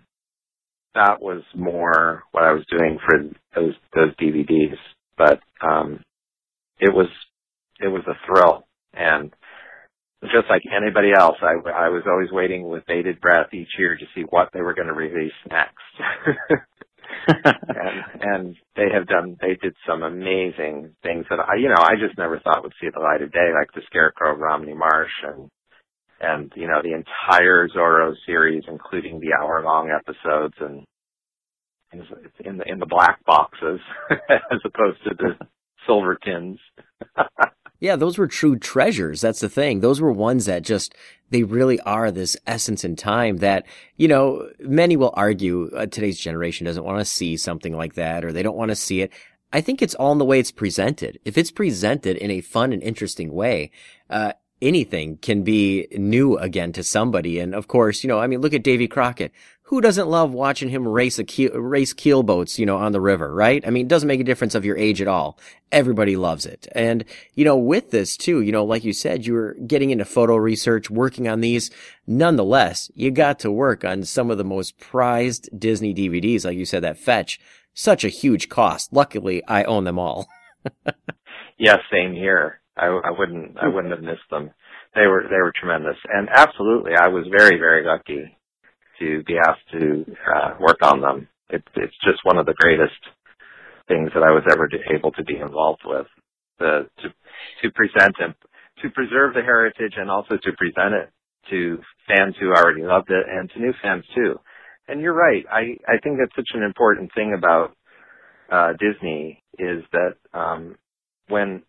that was more what I was doing for those those DVDs, but um, it was it was a thrill and just like anybody else, I, I was always waiting with bated breath each year to see what they were going to release next. and, and they have done, they did some amazing things that I, you know, I just never thought would see the light of day, like the Scarecrow of Romney Marsh and, and, you know, the entire Zorro series, including the hour long episodes and in the, in the black boxes as opposed to the silver tins. Yeah, those were true treasures. That's the thing. Those were ones that just, they really are this essence in time that, you know, many will argue uh, today's generation doesn't want to see something like that or they don't want to see it. I think it's all in the way it's presented. If it's presented in a fun and interesting way, uh, anything can be new again to somebody. And of course, you know, I mean, look at Davy Crockett who doesn't love watching him race a keel, race keelboats, you know, on the river, right? I mean, it doesn't make a difference of your age at all. Everybody loves it. And, you know, with this too, you know, like you said, you were getting into photo research, working on these. Nonetheless, you got to work on some of the most prized Disney DVDs, like you said, that fetch such a huge cost. Luckily, I own them all. yes, same here. I, I wouldn't, I wouldn't have missed them. They were, they were tremendous. And absolutely, I was very, very lucky to be asked to uh, work on them. It, it's just one of the greatest things that I was ever able to be involved with. The, to to present and to preserve the heritage and also to present it to fans who already loved it and to new fans too. And you're right. I I think that's such an important thing about uh, Disney is that um, when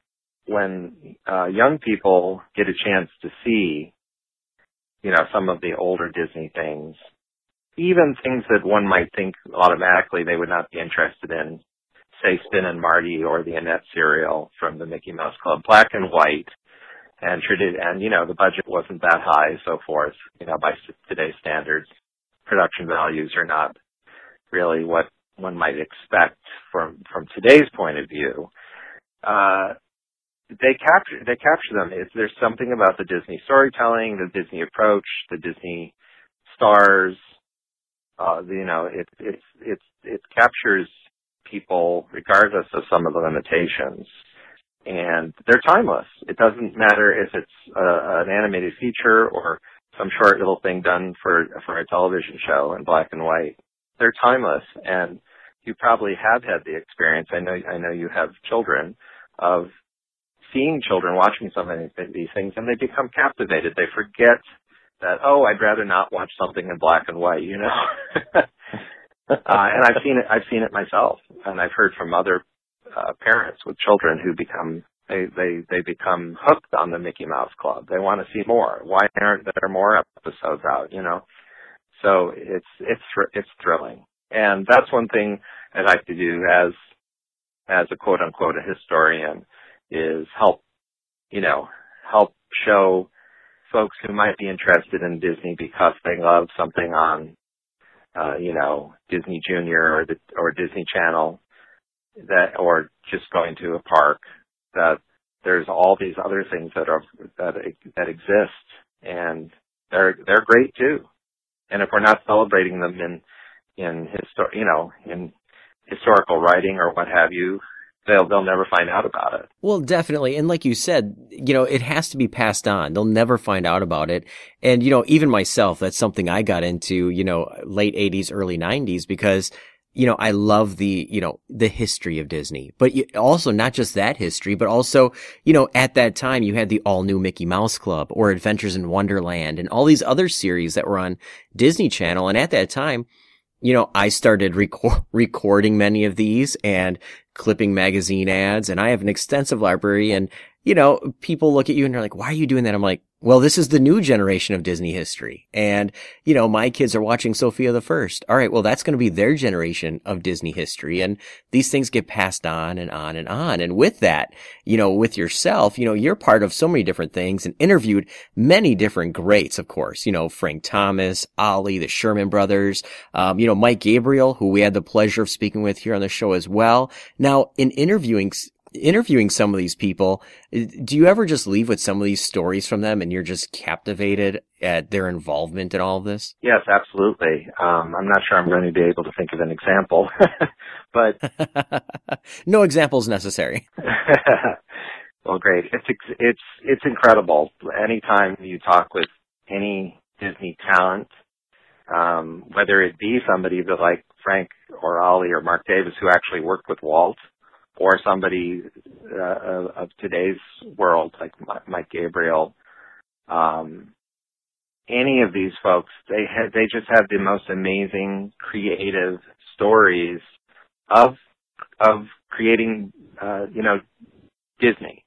when uh, young people get a chance to see, you know, some of the older Disney things, even things that one might think automatically they would not be interested in, say Spin and Marty or the Annette serial from the Mickey Mouse Club, black and white, and and you know the budget wasn't that high, so forth. You know, by today's standards, production values are not really what one might expect from from today's point of view. Uh, they capture they capture them. It's, there's something about the Disney storytelling, the Disney approach, the Disney stars. Uh, you know, it it it it captures people regardless of some of the limitations, and they're timeless. It doesn't matter if it's uh, an animated feature or some short little thing done for for a television show in black and white. They're timeless, and you probably have had the experience. I know I know you have children of seeing children watching some of these things, and they become captivated. They forget that oh, I'd rather not watch something in black and white, you know. uh, and I've seen it. I've seen it myself, and I've heard from other uh, parents with children who become they they they become hooked on the Mickey Mouse Club. They want to see more. Why aren't there more episodes out? You know. So it's it's it's thrilling, and that's one thing I like to do as as a quote unquote a historian is help you know help show folks who might be interested in Disney because they love something on uh, you know Disney Junior or the or Disney Channel that or just going to a park that there's all these other things that are that that exist and they're they're great too. And if we're not celebrating them in in histor you know in historical writing or what have you they'll they'll never find out about it. Well, definitely, and like you said, you know, it has to be passed on. They'll never find out about it. And you know, even myself, that's something I got into, you know, late '80s, early '90s because. You know, I love the, you know, the history of Disney, but also not just that history, but also, you know, at that time you had the all new Mickey Mouse Club or Adventures in Wonderland and all these other series that were on Disney Channel. And at that time, you know, I started record- recording many of these and clipping magazine ads and I have an extensive library and, you know, people look at you and they're like, why are you doing that? I'm like, well, this is the new generation of Disney history. And, you know, my kids are watching Sofia the First. All right. Well, that's going to be their generation of Disney history. And these things get passed on and on and on. And with that, you know, with yourself, you know, you're part of so many different things and interviewed many different greats, of course, you know, Frank Thomas, Ollie, the Sherman brothers, um, you know, Mike Gabriel, who we had the pleasure of speaking with here on the show as well. Now, in interviewing interviewing some of these people, do you ever just leave with some of these stories from them and you're just captivated at their involvement in all of this? Yes, absolutely. Um, I'm not sure I'm going to be able to think of an example, but no examples necessary. well, great. It's it's it's incredible. Anytime you talk with any Disney talent, um, whether it be somebody that like Frank or Ollie or Marc Davis who actually worked with Walt or somebody uh, of today's world like Mike Gabriel, um, any of these folks, they had, they just have the most amazing creative stories of of creating, uh, you know, Disney.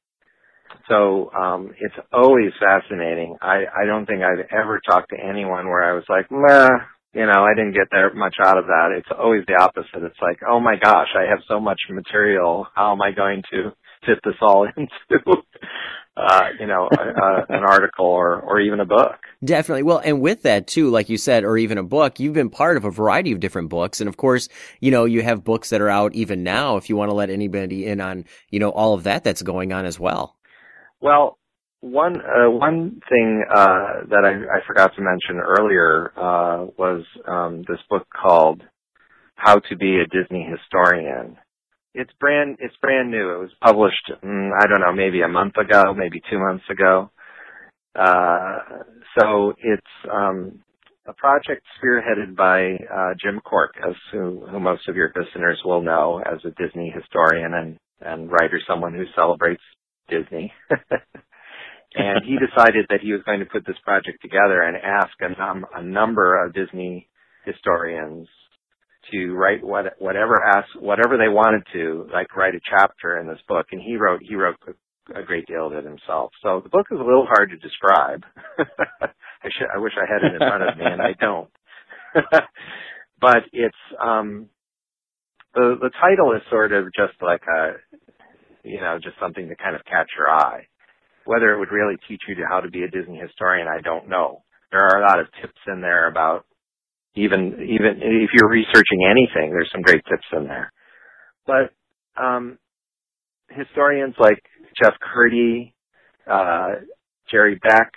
So um, it's always fascinating. I I don't think I've ever talked to anyone where I was like, Meh, you know, I didn't get that much out of that. It's always the opposite. It's like, oh my gosh, I have so much material. How am I going to fit this all into, uh, you know, a, a, an article or, or even a book? Definitely. Well, and with that too, like you said, or even a book, you've been part of a variety of different books. And of course, you know, you have books that are out even now if you want to let anybody in on, you know, all of that that's going on as well. Well, one uh, one thing uh, that I, I, forgot to mention earlier uh, was um, this book called "How to Be a Disney Historian." It's brand it's brand new. It was published mm, I don't know maybe a month ago, maybe two months ago. Uh, so it's um, a project spearheaded by uh, Jim Korkis, who, who most of your listeners will know as a Disney historian and and writer, someone who celebrates Disney. and he decided that he was going to put this project together and ask a, num- a number of Disney historians to write what, whatever ask, whatever they wanted to, like write a chapter in this book. And he wrote, he wrote a, a great deal of it himself. So the book is a little hard to describe. I should, I wish I had it in front of me and I don't. but it's, um, the, the title is sort of just like a, you know, just something to kind of catch your eye. Whether it would really teach you how to be a Disney historian, I don't know. There are a lot of tips in there about even even if you're researching anything, there's some great tips in there. But um, historians like Jeff Kurtti, uh, Jerry Beck,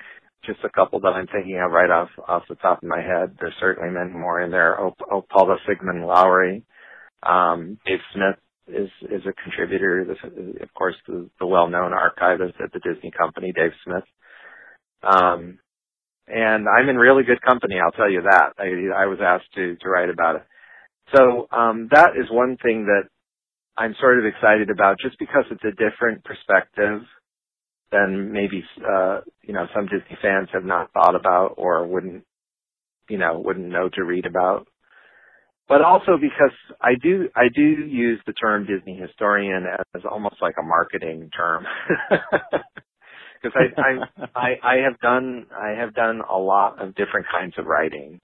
just a couple that I'm thinking of right off off the top of my head. There's certainly many more in there. Oh, oh Paula Sigman Lowery, um, Dave Smith is is a contributor. This, of course, the, the well-known archivist at the Disney Company, Dave Smith. Um, and I'm in really good company. I'll tell you that. I, I was asked to to write about it. So um, that is one thing that I'm sort of excited about, just because it's a different perspective than maybe uh, you know some Disney fans have not thought about or wouldn't you know wouldn't know to read about. But also because I do I do use the term Disney historian as almost like a marketing term. because I, I I I have done I have done a lot of different kinds of writing,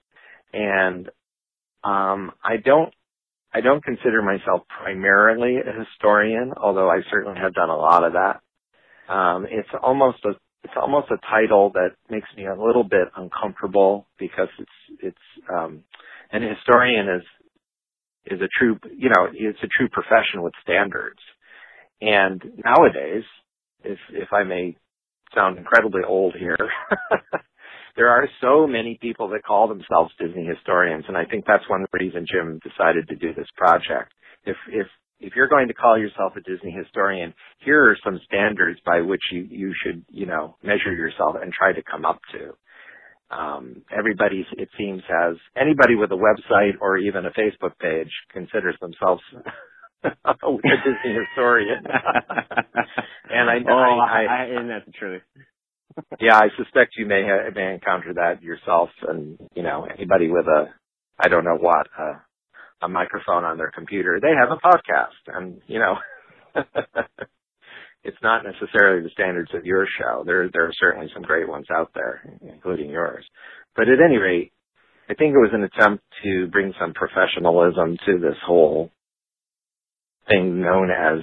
and um, I don't I don't consider myself primarily a historian, although I certainly have done a lot of that. Um, it's almost a it's almost a title that makes me a little bit uncomfortable because it's it's um, an historian is is a true you know it's a true profession with standards, and nowadays, if if I may sound incredibly old here. there are so many people that call themselves Disney historians, and I think that's one reason Jim decided to do this project. If if if you're going to call yourself a Disney historian, here are some standards by which you you should you know measure yourself and try to come up to. Um, everybody, it seems, has anybody with a website or even a Facebook page considers themselves a Disney historian. and I, oh, I, I, I, and that's true. yeah, I suspect you may ha- may encounter that yourself, and you know anybody with a, I don't know what, uh, a microphone on their computer, they have a podcast, and you know, it's not necessarily the standards of your show. There there are certainly some great ones out there, including yours. But at any rate, I think it was an attempt to bring some professionalism to this whole thing known as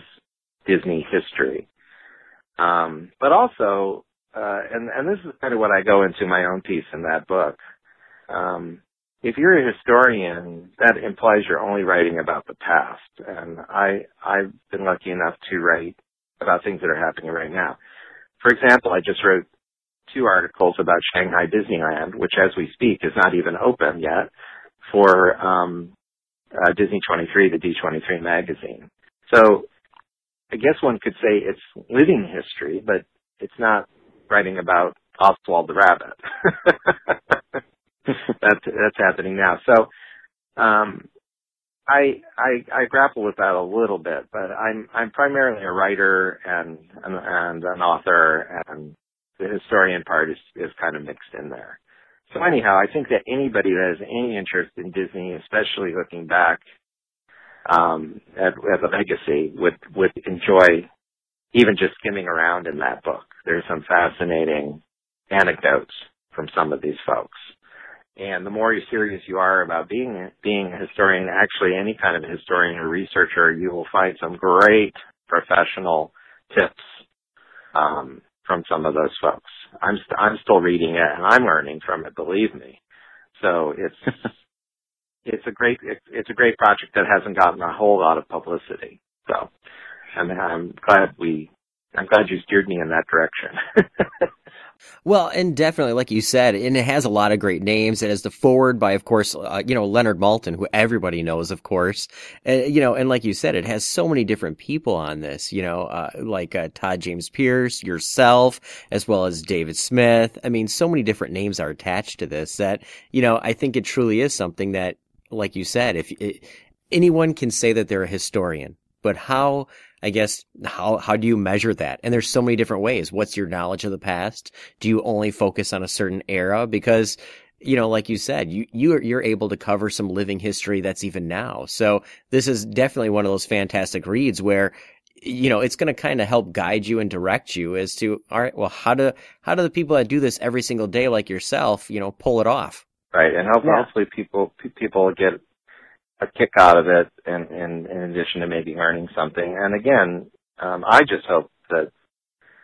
Disney history. Um, but also, uh, and, and this is kind of what I go into my own piece in that book. Um, if you're a historian, that implies you're only writing about the past. And I, I've been lucky enough to write about things that are happening right now. For example, I just wrote two articles about Shanghai Disneyland, which as we speak is not even open yet for, um, uh, Disney 23, the D23 magazine. So I guess one could say it's living history, but it's not writing about Oswald the rabbit. that's that's happening now. So um, I, I I grapple with that a little bit, but I'm I'm primarily a writer and and, and an author, and the historian part is is kind of mixed in there. So anyhow, I think that anybody that has any interest in Disney, especially looking back um, as, as a legacy, would would enjoy even just skimming around in that book. There's some fascinating anecdotes from some of these folks. And the more serious you are about being being a historian, actually any kind of historian or researcher, you will find some great professional tips um, from some of those folks. I'm st- I'm still reading it and I'm learning from it. Believe me. So it's it's a great it, it's a great project that hasn't gotten a whole lot of publicity. So I'm I'm glad we I'm glad you steered me in that direction. Well, and definitely, like you said, and it has a lot of great names. It has the forward by, of course, uh, you know, Leonard Maltin, who everybody knows, of course. You know, and like you said, it has so many different people on this, you know, uh, like uh, Todd James Pierce, yourself, as well as David Smith. I mean, so many different names are attached to this that, you know, I think it truly is something that, like you said, if it, anyone can say that they're a historian, but how I guess how how do you measure that? And there's so many different ways. What's your knowledge of the past? Do you only focus on a certain era? Because you know, like you said, you you're you're able to cover some living history that's even now. So this is definitely one of those fantastic reads where you know it's going to kind of help guide you and direct you as to all right, well, how do how do the people that do this every single day like yourself, you know, pull it off? Right, and hopefully, Yeah. hopefully people people get a kick out of it, and, in in addition to maybe earning something. And again, um, I just hope that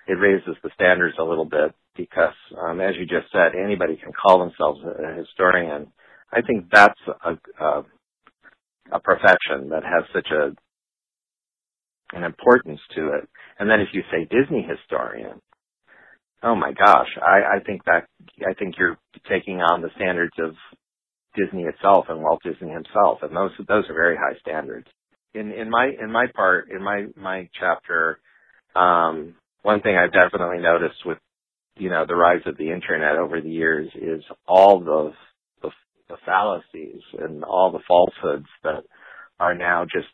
it raises the standards a little bit because, um, as you just said, anybody can call themselves a, a historian. I think that's a, a a profession that has such a an importance to it. And then if you say Disney historian, oh my gosh, I, I think that I think you're taking on the standards of Disney itself and Walt Disney himself, and those those are very high standards. In in my in my part in my my chapter, um, one thing I've definitely noticed with you know the rise of the internet over the years is all the the, the fallacies and all the falsehoods that are now just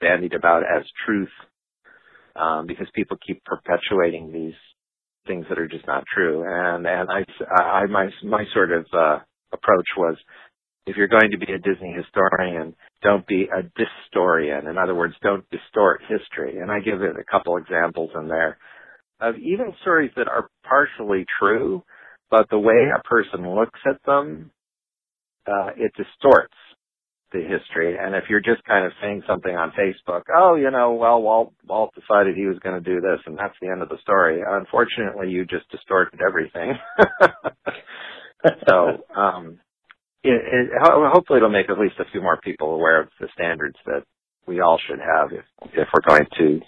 bandied about as truth um, because people keep perpetuating these things that are just not true. And and I, I my my sort of uh, approach was if you're going to be a Disney historian, don't be a distorian. In other words, don't distort history. And I give it a couple examples in there of even stories that are partially true, but the way a person looks at them, uh, it distorts the history. And if you're just kind of saying something on Facebook, oh, you know, well, Walt, Walt decided he was going to do this and that's the end of the story. Unfortunately, you just distorted everything. so, um, it, it, hopefully it'll make at least a few more people aware of the standards that we all should have if, if we're going to,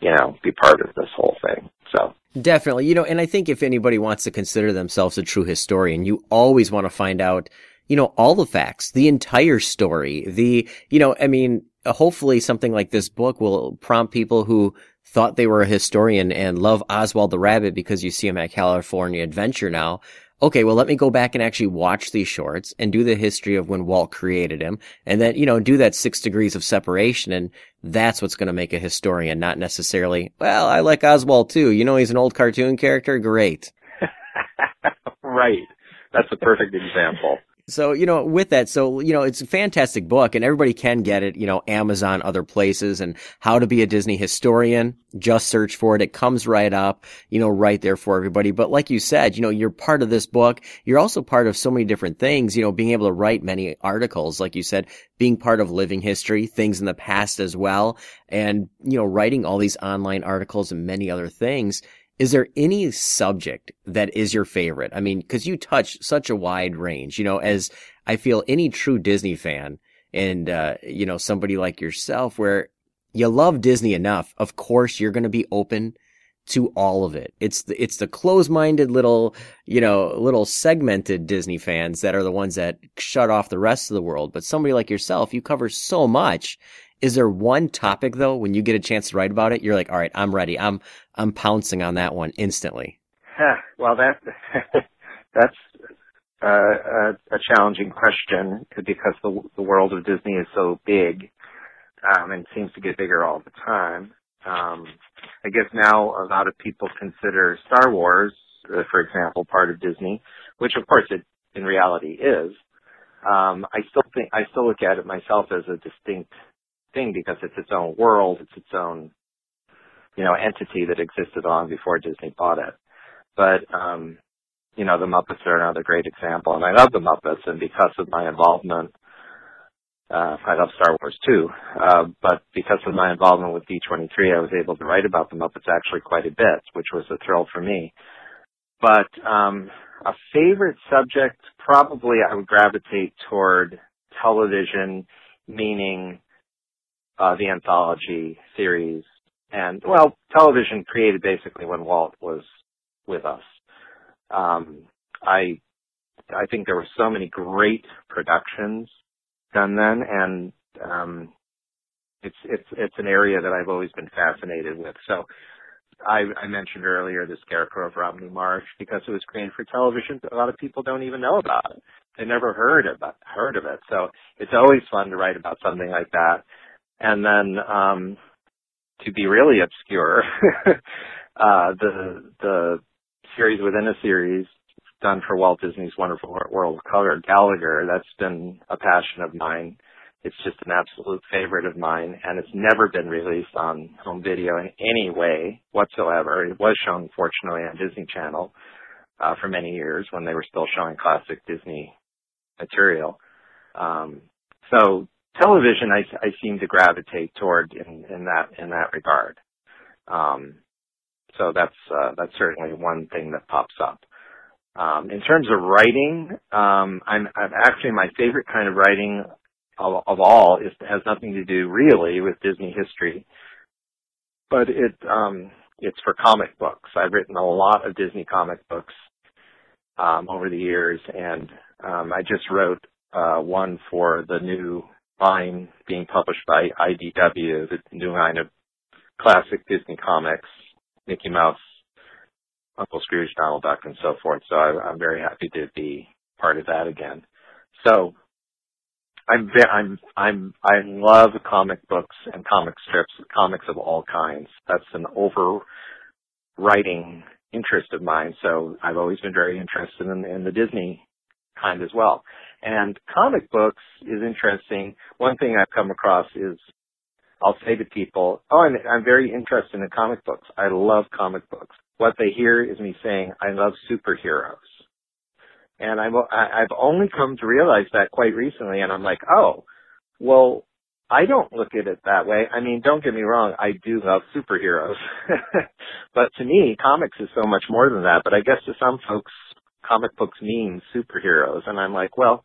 you know, be part of this whole thing. So, Definitely. You know, and I think if anybody wants to consider themselves a true historian, you always want to find out, you know, all the facts, the entire story, the, you know, I mean, hopefully something like this book will prompt people who thought they were a historian and love Oswald the Rabbit because you see him at California Adventure now. Okay, well, let me go back and actually watch these shorts and do the history of when Walt created him and then, you know, do that six degrees of separation. And that's what's going to make a historian, not necessarily, well, I like Oswald too. You know, he's an old cartoon character. Great. right. That's a perfect example. So, you know, with that, so, you know, it's a fantastic book and everybody can get it, you know, Amazon, other places and how to be a Disney historian. Just search for it. It comes right up, you know, right there for everybody. But like you said, you know, you're part of this book. You're also part of so many different things, you know, being able to write many articles, like you said, being part of living history, things in the past as well. And, you know, writing all these online articles and many other things. Is there any subject that is your favorite? I mean, because you touch such a wide range, you know, as I feel any true Disney fan and, uh, you know, somebody like yourself where you love Disney enough, of course, you're going to be open to all of it. It's the, it's the close-minded little, you know, little segmented Disney fans that are the ones that shut off the rest of the world. But somebody like yourself, you cover so much. Is there one topic though, when you get a chance to write about it, you're like, all right, I'm ready. I'm, I'm pouncing on that one instantly. Well, that that's uh, a, a challenging question because the the world of Disney is so big um, and seems to get bigger all the time. Um, I guess now a lot of people consider Star Wars, uh, for example, part of Disney, which of course it in reality is. Um, I still think I still look at it myself as a distinct thing because it's its own world, it's its own you know entity that existed long before Disney bought it. But um, you know, the Muppets are another great example, and I love the Muppets, and because of my involvement, uh, I love Star Wars too. Uh, but because of my involvement with D23, I was able to write about the Muppets actually quite a bit, which was a thrill for me. But um, a favorite subject, probably I would gravitate toward television, meaning uh, the anthology series, and well, television created basically when Walt was with us. um, I I think there were so many great productions done then, and um, it's it's it's an area that I've always been fascinated with. So I, I mentioned earlier the Scarecrow of Romney Marsh because it was created for television. A lot of people don't even know about it. They never heard about heard of it. So it's always fun to write about something like that. And then um, to be really obscure, uh, the the series within a series done for Walt Disney's Wonderful World of Color, Gallegher. That's been a passion of mine it's just an absolute favorite of mine, and it's never been released on home video in any way whatsoever. It was shown, fortunately, on Disney Channel uh, for many years when they were still showing classic Disney material. Um, so television, I, I seem to gravitate toward in, in that in that regard. Um, so that's uh, that's certainly one thing that pops up. Um, in terms of writing, um, I'm, I'm actually my favorite kind of writing of, of all is has nothing to do really with Disney history, but it um, it's for comic books. I've written a lot of Disney comic books um, over the years, and um, I just wrote uh, one for the new line being published by IDW, the new line of classic Disney comics, Mickey Mouse, Uncle Scrooge, Donald Duck, and so forth. So I, I'm very happy to be part of that again. So I'm I'm I'm I love comic books and comic strips, comics of all kinds. That's an overriding interest of mine. So I've always been very interested in, in the Disney kind as well. And comic books is interesting. One thing I've come across is I'll say to people, "Oh, I'm, I'm very interested in comic books. I love comic books." What they hear is me saying, "I love superheroes." And I'm, I've only come to realize that quite recently and I'm like, oh, well, I don't look at it that way. I mean, don't get me wrong, I do love superheroes. but to me, comics is so much more than that. But I guess to some folks, comic books mean superheroes. And I'm like, well,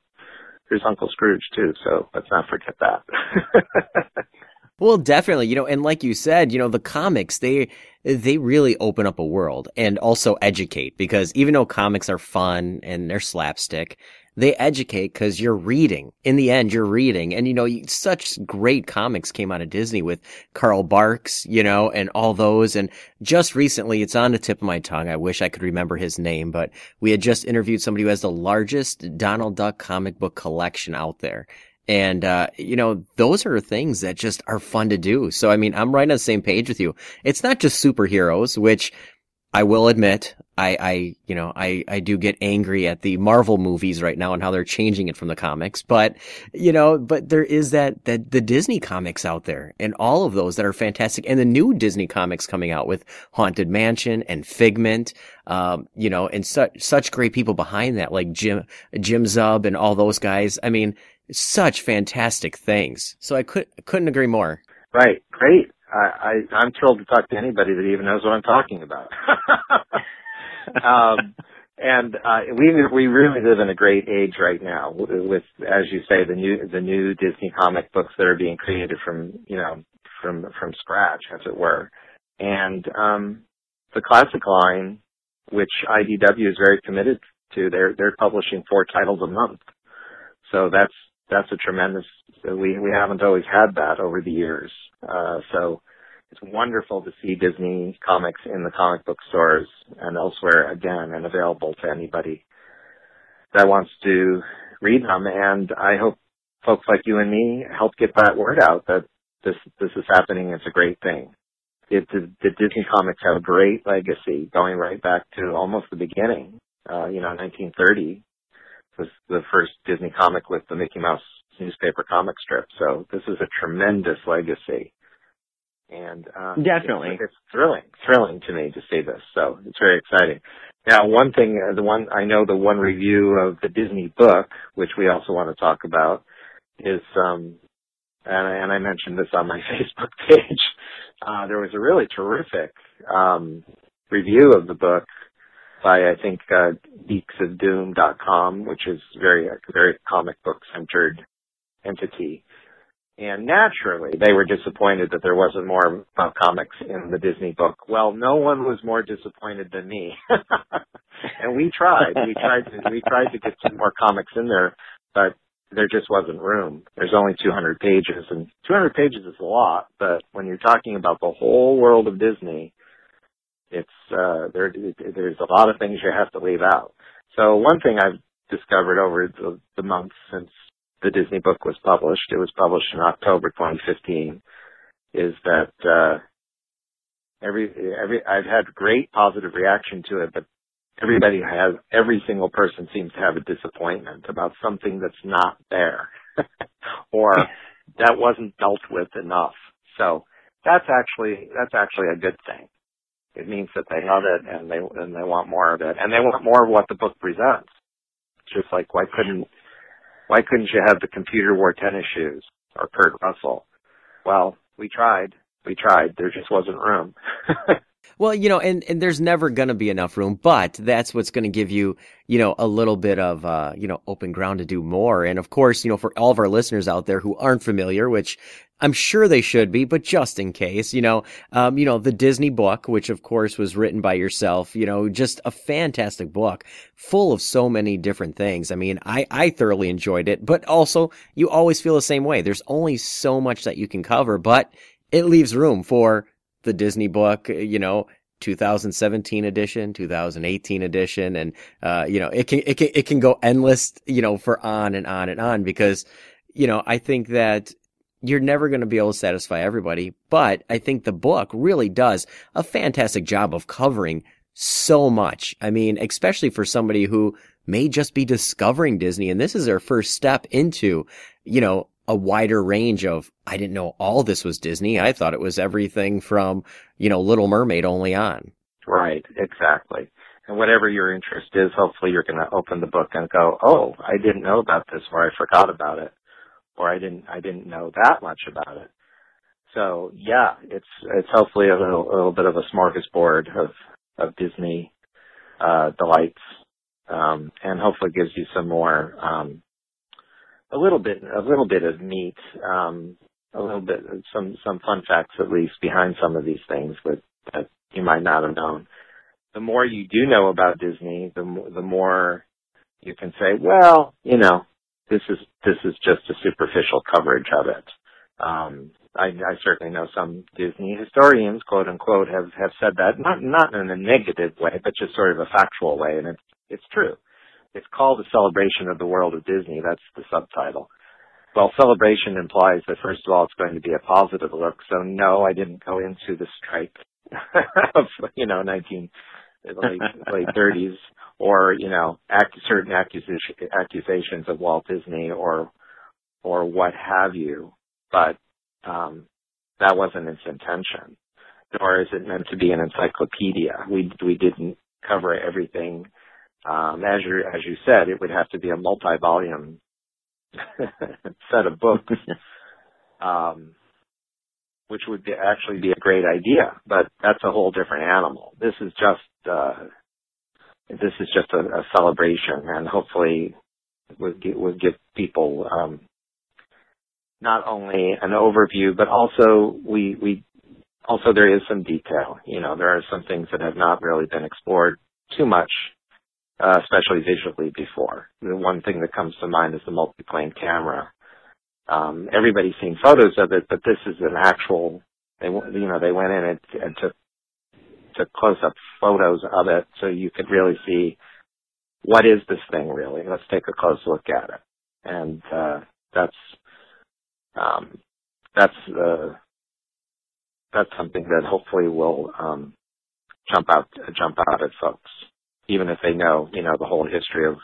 there's Uncle Scrooge too, so let's not forget that. Well, definitely, you know, and like you said, you know, the comics, they, they really open up a world and also educate because even though comics are fun and they're slapstick, they educate because you're reading. In the end, you're reading. And, you know, such great comics came out of Disney with Carl Barks, you know, and all those. And just recently, it's on the tip of my tongue. I wish I could remember his name, but we had just interviewed somebody who has the largest Donald Duck comic book collection out there. And, uh, you know, those are things that just are fun to do. So, I mean, I'm right on the same page with you. It's not just superheroes, which I will admit, I, I, you know, I, I do get angry at the Marvel movies right now and how they're changing it from the comics. But, you know, but there is that, that the Disney comics out there and all of those that are fantastic and the new Disney comics coming out with Haunted Mansion and Figment, um, you know, and such, such great people behind that, like Jim, Jim Zub and all those guys. I mean, such fantastic things. So I could couldn't agree more. Right, great. I, I I'm thrilled to talk to anybody that even knows what I'm talking about. um, and uh, we we really live in a great age right now with, as you say, the new the new Disney comic books that are being created from you know from from scratch, as it were, and um, the classic line, which IDW is very committed to, they're they're publishing four titles a month. So that's that's a tremendous. We we haven't always had that over the years. Uh, so it's wonderful to see Disney comics in the comic book stores and elsewhere again and available to anybody that wants to read them. And I hope folks like you and me help get that word out that this this is happening. It's a great thing. It, the, the Disney comics have a great legacy going right back to almost the beginning. Uh, you know, 1930 was the first Disney comic with the Mickey Mouse newspaper comic strip. So this is a tremendous legacy. And uh, definitely, it's, it's thrilling, thrilling to me to see this. So it's very exciting. Now, one thing, uh, the one I know, the one review of the Disney book, which we also want to talk about, is, um, and, I, and I mentioned this on my Facebook page. Uh, there was a really terrific um, review of the book by I think uh, geeksofdoom.com, which is very very comic book centered entity. And naturally, they were disappointed that there wasn't more uh, comics in the Disney book. Well, no one was more disappointed than me. and we tried. We tried to we tried to get some more comics in there, but there just wasn't room. There's only 200 pages, and 200 pages is a lot. But when you're talking about the whole world of Disney, it's uh, there. There's a lot of things you have to leave out. So one thing I've discovered over the, the months since the Disney book was published, it was published in October 2015, is that uh, every every I've had great positive reaction to it, but everybody has every single person seems to have a disappointment about something that's not there or that wasn't dealt with enough. So that's actually that's actually a good thing. It means that they love it and they and they want more of it and they want more of what the book presents. Just like why couldn't why couldn't you have the computer wore tennis shoes or Kurt Russell? Well, we tried. We tried. There just wasn't room. Well, you know, and, and there's never going to be enough room, but that's what's going to give you, you know, a little bit of, uh, you know, open ground to do more. And of course, you know, for all of our listeners out there who aren't familiar, which I'm sure they should be, but just in case, you know, um, you know, the Disney book, which of course was written by yourself, you know, just a fantastic book full of so many different things. I mean, I, I thoroughly enjoyed it, but also you always feel the same way. There's only so much that you can cover, but it leaves room for the Disney book, you know, 2017 edition, 2018 edition, and uh, you know, it can it can it can go endless, you know, for on and on and on because, you know, I think that you're never going to be able to satisfy everybody, but I think the book really does a fantastic job of covering so much. I mean, especially for somebody who may just be discovering Disney and this is their first step into, you know, a wider range of, I didn't know all this was Disney. I thought it was everything from, you know, Little Mermaid only on. Right, exactly. And whatever your interest is, hopefully you're going to open the book and go, "Oh, I didn't know about this, or I forgot about it, or I didn't, I didn't know that much about it." So yeah, it's it's hopefully a little, a little bit of a smorgasbord of of Disney uh, delights, um, and hopefully gives you some more um, a little bit a little bit of meat, um, a little bit some some fun facts at least behind some of these things that that you might not have known. The more you do know about Disney, the the more you can say, well, you know, this is this is just a superficial coverage of it. Um, I, I certainly know some Disney historians, quote unquote, have have said that not not in a negative way, but just sort of a factual way, and it's it's true. It's called a celebration of the world of Disney. That's the subtitle. Well, celebration implies that first of all, it's going to be a positive look. So no, I didn't go into the strike of, you know, 19, late, late 30s or, you know, act, certain accusation, accusations of Walt Disney or, or what have you. But, um, that wasn't its intention. Nor is it meant to be an encyclopedia. We, we didn't cover everything um, as you as you said, it would have to be a multi-volume set of books, um, which would be, actually be a great idea. But that's a whole different animal. This is just uh, this is just a, a celebration, and hopefully would give, would give people um, not only an overview, but also we we also there is some detail. You know, there are some things that have not really been explored too much uh, especially visually before. The one thing that comes to mind is the multiplane camera. Um, everybody's seen photos of it, but this is an actual. They you know they went in and, and took took close up photos of it, so you could really see what is this thing really. Let's take a close look at it, and uh, that's um, that's uh, that's something that hopefully will um, jump out jump out at folks even if they know, you know, the whole history of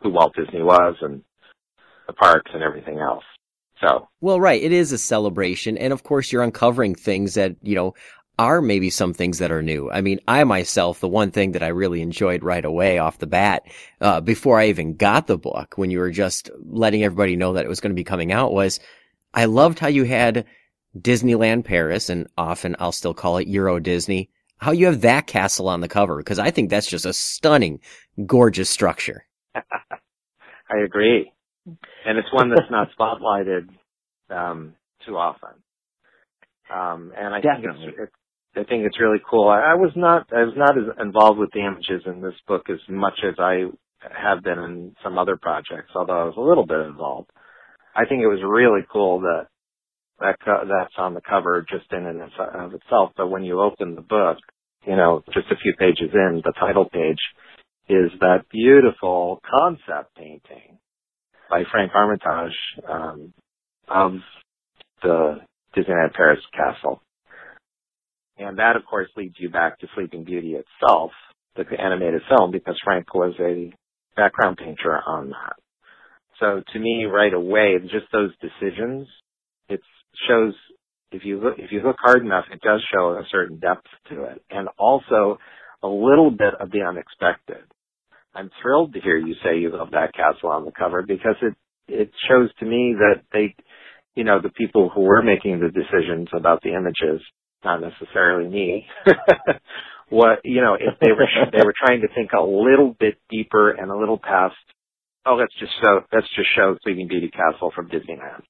who Walt Disney was and the parks and everything else. So. Well, right. It is a celebration. And of course, you're uncovering things that, you know, are maybe some things that are new. I mean, I myself, the one thing that I really enjoyed right away off the bat, uh, before I even got the book, when you were just letting everybody know that it was going to be coming out was I loved how you had Disneyland Paris and often I'll still call it Euro Disney how you have that castle on the cover because I think that's just a stunning, gorgeous structure. I agree, and it's one that's not spotlighted um, too often. Um, and I Definitely. think it's, it's I think it's really cool. I, I was not I was not as involved with the images in this book as much as I have been in some other projects, although I was a little bit involved. I think it was really cool that that co- that's on the cover just in and of itself. But when you open the book, you know, just a few pages in, the title page is that beautiful concept painting by Frank Armitage um, of the Disneyland Paris castle. And that, of course, leads you back to Sleeping Beauty itself, the animated film, because Frank was a background painter on that. So to me, right away, just those decisions, it shows if you look if you look hard enough, it does show a certain depth to it, and also a little bit of the unexpected. I'm thrilled to hear you say you love that castle on the cover because it it shows to me that they, you know, the people who were making the decisions about the images, not necessarily me, what you know, if they were they were trying to think a little bit deeper and a little past. Oh, let's just show let's just show Sleeping Beauty Castle from Disneyland,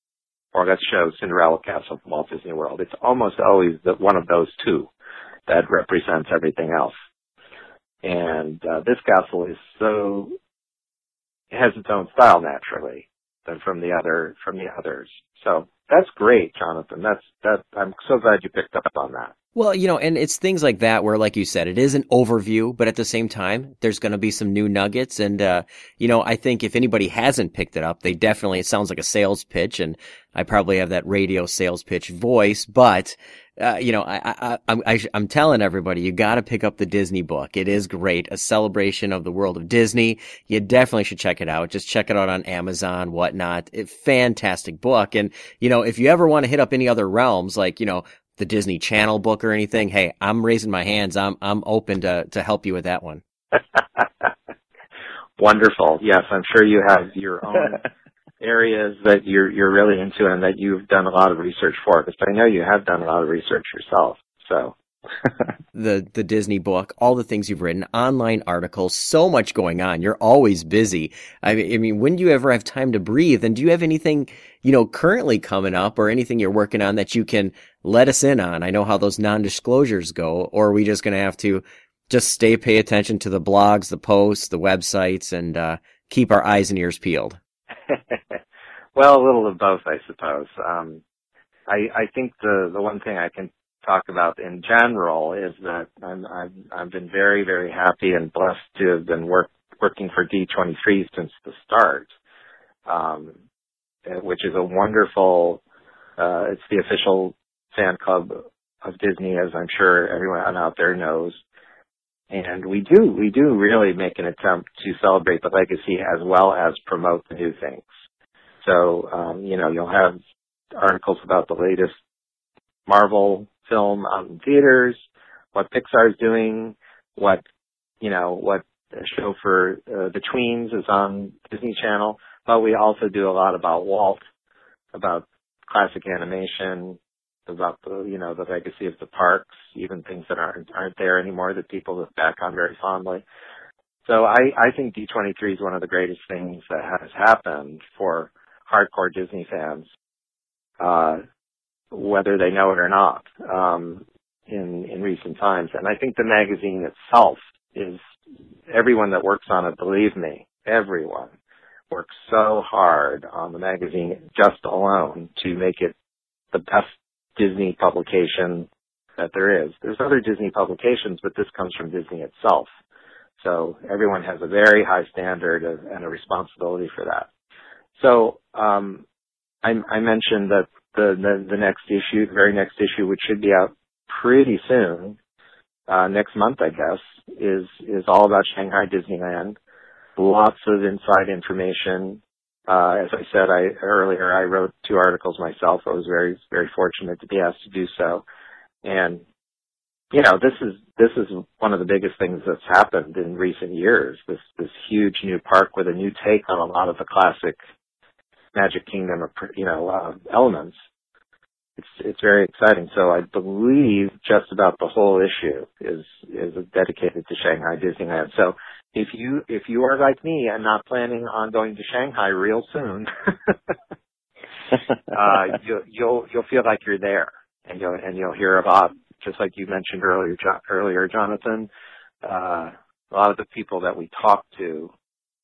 or let's show Cinderella Castle from Walt Disney World. It's almost always one of those two that represents everything else. And uh, this castle is so it has its own style naturally than from the other from the others. So that's great, Jonathan. That's that. I'm so glad you picked up on that. Well, you know, and it's things like that where, like you said, it is an overview, but at the same time, there's going to be some new nuggets. And, uh, you know, I think if anybody hasn't picked it up, they definitely, it sounds like a sales pitch and I probably have that radio sales pitch voice, but, uh, you know, I, I, am telling everybody, you got to pick up the Disney book. It is great. A celebration of the world of Disney. You definitely should check it out. Just check it out on Amazon, whatnot. It, fantastic book. And, you know, if you ever want to hit up any other realms, like, you know, the Disney Channel book or anything, hey, I'm raising my hands. I'm I'm open to to help you with that one. Wonderful. Yes, I'm sure you have your own areas that you're you're really into and that you've done a lot of research for. Because I know you have done a lot of research yourself. So the the Disney book, all the things you've written, online articles, so much going on. You're always busy. I mean, I mean, when do you ever have time to breathe? And do you have anything, you know, currently coming up or anything you're working on that you can let us in on? I know how those non-disclosures go, or are we just going to have to just stay pay attention to the blogs, the posts, the websites, and uh, keep our eyes and ears peeled? well, a little of both, I suppose. Um, I, I think the the one thing I can talk about in general is that I'm, I've, I've been very, very happy and blessed to have been work, working for D23 since the start, um, which is a wonderful, uh, it's the official fan club of Disney, as I'm sure everyone out there knows. And we do, we do really make an attempt to celebrate the legacy as well as promote the new things. So, um, you know, you'll have articles about the latest Marvel film out in theaters, what Pixar's doing, what you know, what show for uh, the tweens is on Disney Channel. But we also do a lot about Walt, about classic animation, about the you know the legacy of the parks, even things that aren't aren't there anymore that people look back on very fondly. So I I think D23 is one of the greatest things that has happened for hardcore Disney fans. Uh, whether they know it or not, um, in, in recent times. And I think the magazine itself is, everyone that works on it, believe me, everyone works so hard on the magazine just alone to make it the best Disney publication that there is. There's other Disney publications, but this comes from Disney itself. So everyone has a very high standard of, and a responsibility for that. So um, I, I mentioned that the, the, the next issue, the very next issue, which should be out pretty soon, uh, next month, I guess, is, is all about Shanghai Disneyland. Lots of inside information. Uh, as I said I, earlier, I wrote two articles myself. I was very, very fortunate to be asked to do so. And, you know, this is, this is one of the biggest things that's happened in recent years. This, this huge new park with a new take on a lot of the classic Magic Kingdom, of, you know, uh, elements. It's it's very exciting. So I believe just about the whole issue is is dedicated to Shanghai Disneyland. So if you if you are like me and not planning on going to Shanghai real soon, uh, you'll you'll you'll feel like you're there, and you'll and you'll hear about just like you mentioned earlier, jo- earlier, Jonathan, uh, a lot of the people that we talk to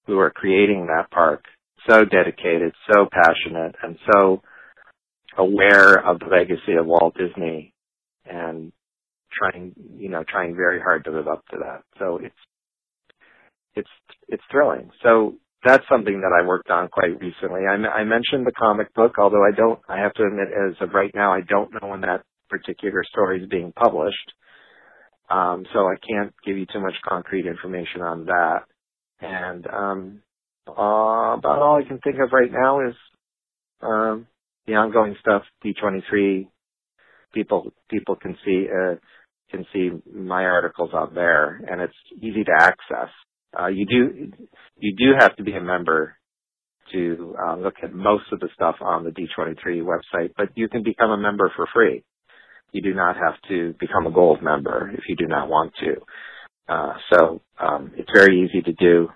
who are creating that park, so dedicated, so passionate, and so aware of the legacy of Walt Disney and trying, you know, trying very hard to live up to that. So it's, it's, it's thrilling. So that's something that I worked on quite recently. I, I mentioned the comic book, although I don't, I have to admit as of right now, I don't know when that particular story is being published. Um, so I can't give you too much concrete information on that. And, um, uh, about all I can think of right now is, um, the ongoing stuff, D23, people, people can see, uh, can see my articles out there and it's easy to access. Uh, you do, you do have to be a member to uh, look at most of the stuff on the D23 website, but you can become a member for free. You do not have to become a gold member if you do not want to. Uh, so um, it's very easy to do,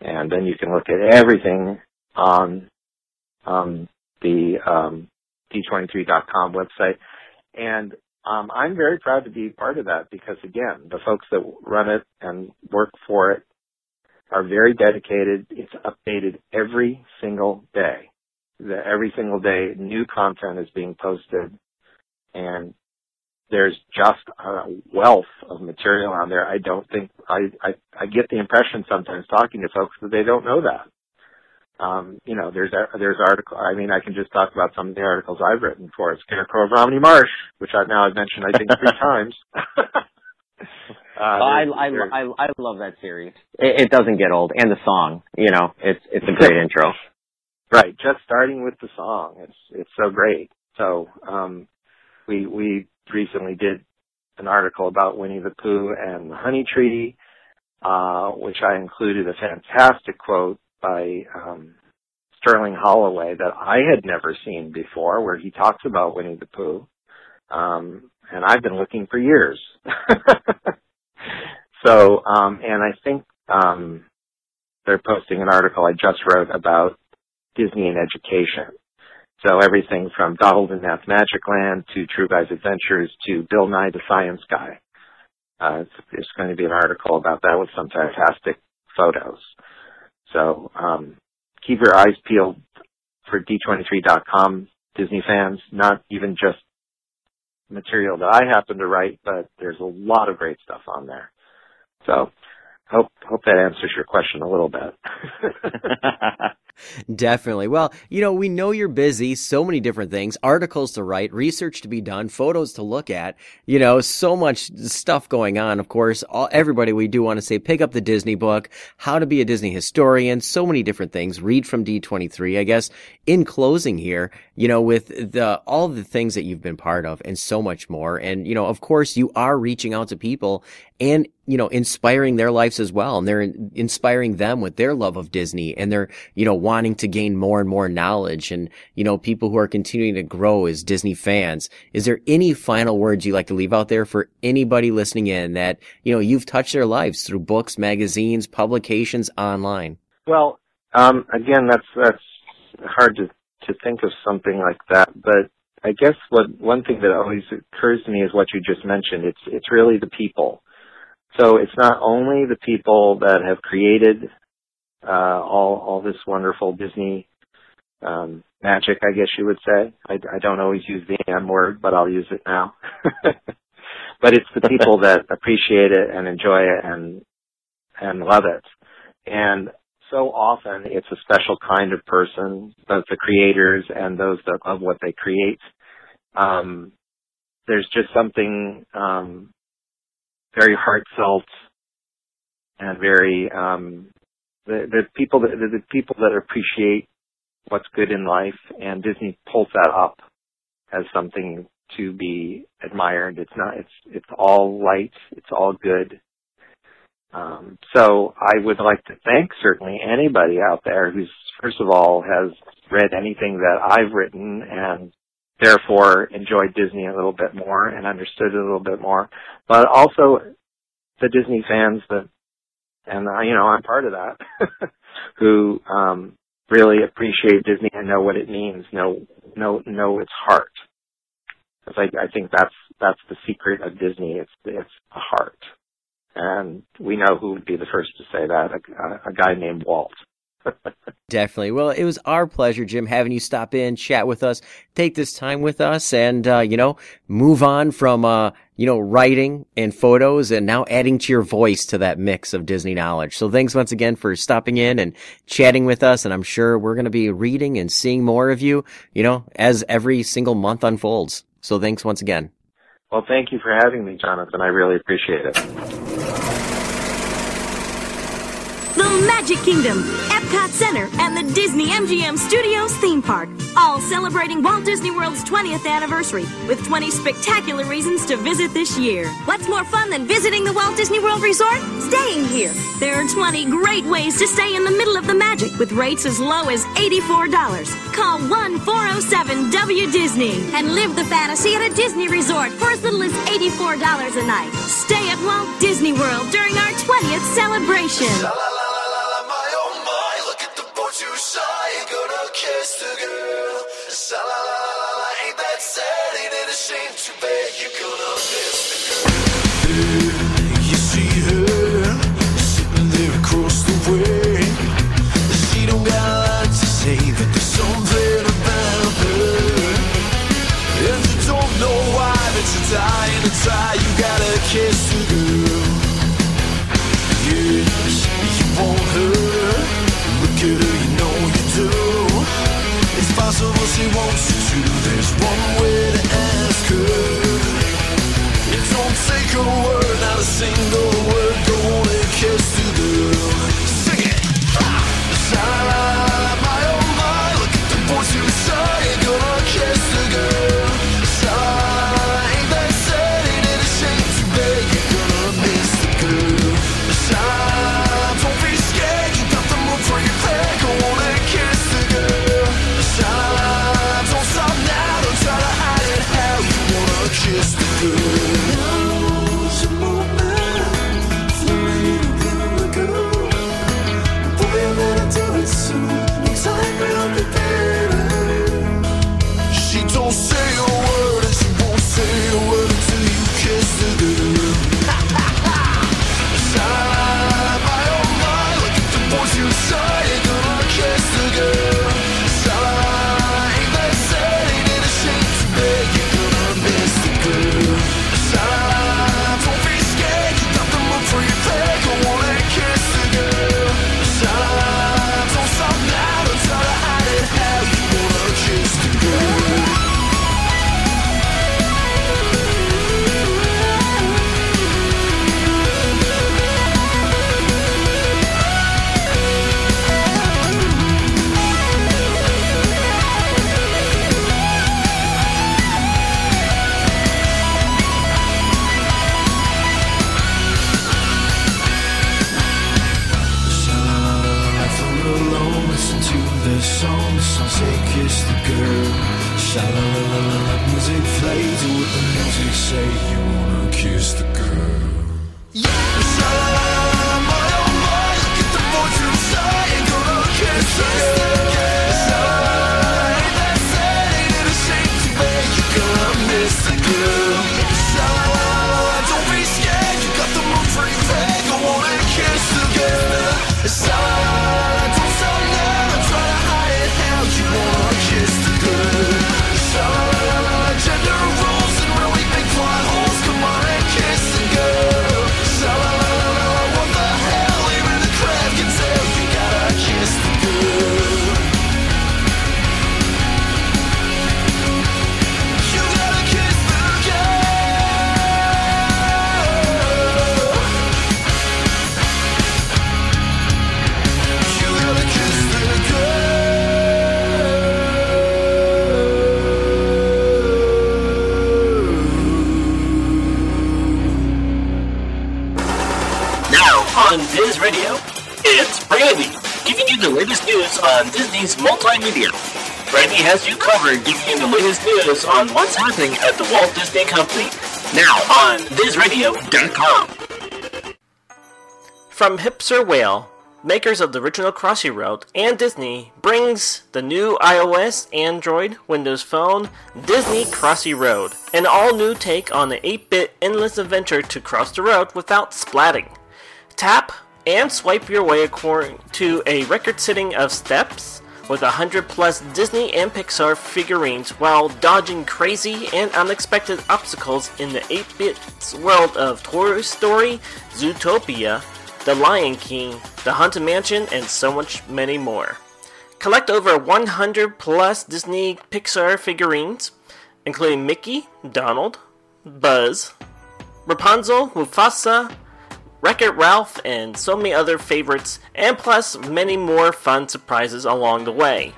and then you can look at everything on um, the um, D23.com website. And um, I'm very proud to be part of that because again, the folks that run it and work for it are very dedicated. It's updated every single day. The, every single day, new content is being posted, and there's just a wealth of material on there. I don't think I, I I get the impression sometimes talking to folks that they don't know that. Um, you know, there's there's article. I mean, I can just talk about some of the articles I've written for Scarecrow of Romney Marsh, which I've now I've mentioned I think three times. Uh, I, I, I, I love that series. It, it doesn't get old. And the song, you know, it's, it's a great intro. Right. Just starting with the song. It's, it's so great. So, um, we, we recently did an article about Winnie the Pooh and the Honey Tree, uh, which I included a fantastic quote by, um, Sterling Holloway that I had never seen before where he talks about Winnie the Pooh. Um, and I've been looking for years. so, um, and I think, um, they're posting an article I just wrote about Disney and education. So everything from Donald and Mathmagic Land to True-Life Adventures to Bill Nye the Science Guy. Uh, it's, it's going to be an article about that with some fantastic photos. So, um, keep your eyes peeled for D23.com, Disney fans, not even just material that I happen to write, but there's a lot of great stuff on there. So hope hope that answers your question a little bit. Definitely. Well, you know, we know you're busy, so many different things, articles to write, research to be done, photos to look at, you know, so much stuff going on. Of course, all, everybody, we do want to say pick up the Disney book, how to be a Disney historian, so many different things. Read from D23. I guess in closing here, you know, with the, all the things that you've been part of and so much more. And, you know, of course, you are reaching out to people and you know, inspiring their lives as well. And they're inspiring them with their love of Disney and they're, you know, wanting to gain more and more knowledge and, you know, people who are continuing to grow as Disney fans. Is there any final words you'd like to leave out there for anybody listening in that, you know, you've touched their lives through books, magazines, publications, online? Well, um, again, that's, that's hard to, to think of something like that, but I guess what, one thing that always occurs to me is what you just mentioned. It's, it's really the people so it's not only the people that have created uh, all all this wonderful Disney um, magic, I guess you would say. I, I don't always use the M word, but I'll use it now. but it's the people that appreciate it and enjoy it and and love it. And so often it's a special kind of person, both the creators and those that love what they create. Um, there's just something um, very heartfelt and very um, the, the people that the, the people that appreciate what's good in life, and Disney pulls that up as something to be admired. It's not. It's it's all light. It's all good. Um, so I would like to thank certainly anybody out there who's first of all has read anything that I've written and therefore enjoyed Disney a little bit more and understood it a little bit more. But also the Disney fans that, and uh, you know, I'm part of that, who um, really appreciate Disney and know what it means, know know know its heart. Because I, I think that's that's the secret of Disney. It's it's a heart, and we know who would be the first to say that. A, a guy named Walt. Definitely. Well, it was our pleasure, Jim, having you stop in, chat with us, take this time with us, and uh, you know, move on from uh, you know, writing and photos, and now adding to your voice to that mix of Disney knowledge. So, thanks once again for stopping in and chatting with us. And I'm sure we're going to be reading and seeing more of you, you know, as every single month unfolds. So, thanks once again. Well, thank you for having me, Jonathan. I really appreciate it. Magic Kingdom, Epcot Center, and the Disney MGM Studios theme park, all celebrating Walt Disney World's 20th anniversary with 20 spectacular reasons to visit this year. What's more fun than visiting the Walt Disney World Resort? Staying here. There are 20 great ways to stay in the middle of the magic with rates as low as $84. Call 1 407 W Disney and live the fantasy at a Disney resort for as little as $84 a night. Stay at Walt Disney World during our 20th celebration. Kiss the girl. La la la la, ain't that sad? Ain't it a shame? Too bad you're gonna miss the girl. You see her sitting there across the way. She don't got a lot to say, but there's something about her. You don't know why, but you're dying to try. She wants you to. There's one way to ask her. It don't take a word, not a single on what's happening at the Walt Disney Company. Now on DizRadio.com. From Hipster Whale, makers of the original Crossy Road, and Disney, brings the new iOS, Android, Windows Phone, Disney Crossy Road, an all-new take on the 8-bit endless adventure to cross the road without splatting. Tap and swipe your way according to a record setting of steps with a hundred plus Disney and Pixar figurines while dodging crazy and unexpected obstacles in the 8-bit world of Toy Story, Zootopia, The Lion King, The Haunted Mansion, and so much many more. Collect over 100 plus Disney Pixar figurines, including Mickey, Donald, Buzz, Rapunzel, Mufasa, Wreck-It Ralph, and so many other favorites, and plus many more fun surprises along the way.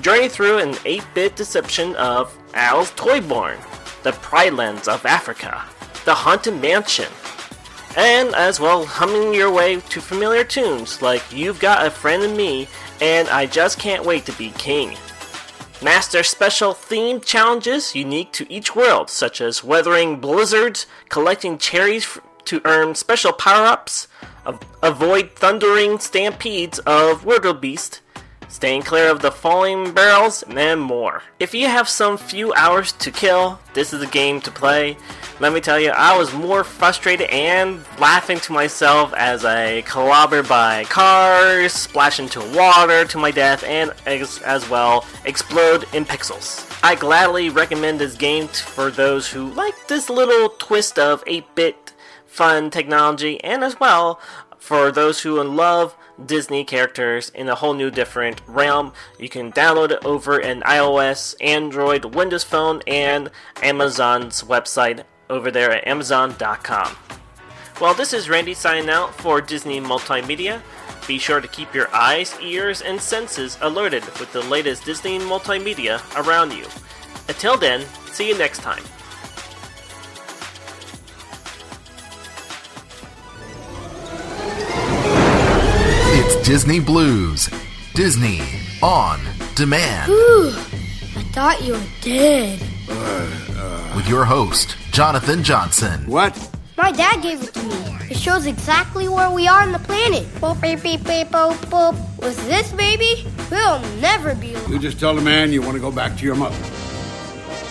Journey through an 8-bit deception of Al's Toy Barn, the Pride Lands of Africa, the Haunted Mansion, and as well humming your way to familiar tunes like You've Got a Friend in Me and I Just Can't Wait to Be King. Master special themed challenges unique to each world, such as weathering blizzards, collecting cherries to earn special power ups, avoid thundering stampedes of wildebeest, staying clear of the falling barrels, and more. If you have some few hours to kill, this is a game to play. Let me tell you, I was more frustrated and laughing to myself as I clobbered by cars, splash into water to my death, and as, well explode in pixels. I gladly recommend this game for those who like this little twist of 8 bit fun technology, and as well for those who love Disney characters in a whole new different realm. You can download it over an iOS, Android, Windows Phone, and Amazon's website over there at Amazon.com. Well, this is Randy signing out for Disney Multimedia. Be sure to keep your eyes, ears, and senses alerted with the latest Disney multimedia around you. Until then, see you next time. Disney Blu's. Disney on demand. Whew, I thought you were dead. With your host, Jonathan Johnson. What? My dad gave it to me. It shows exactly where we are on the planet. Boop, beep, beep, beep, boop, boop. With this baby, we'll never be alone. You just tell the man you want to go back to your mother.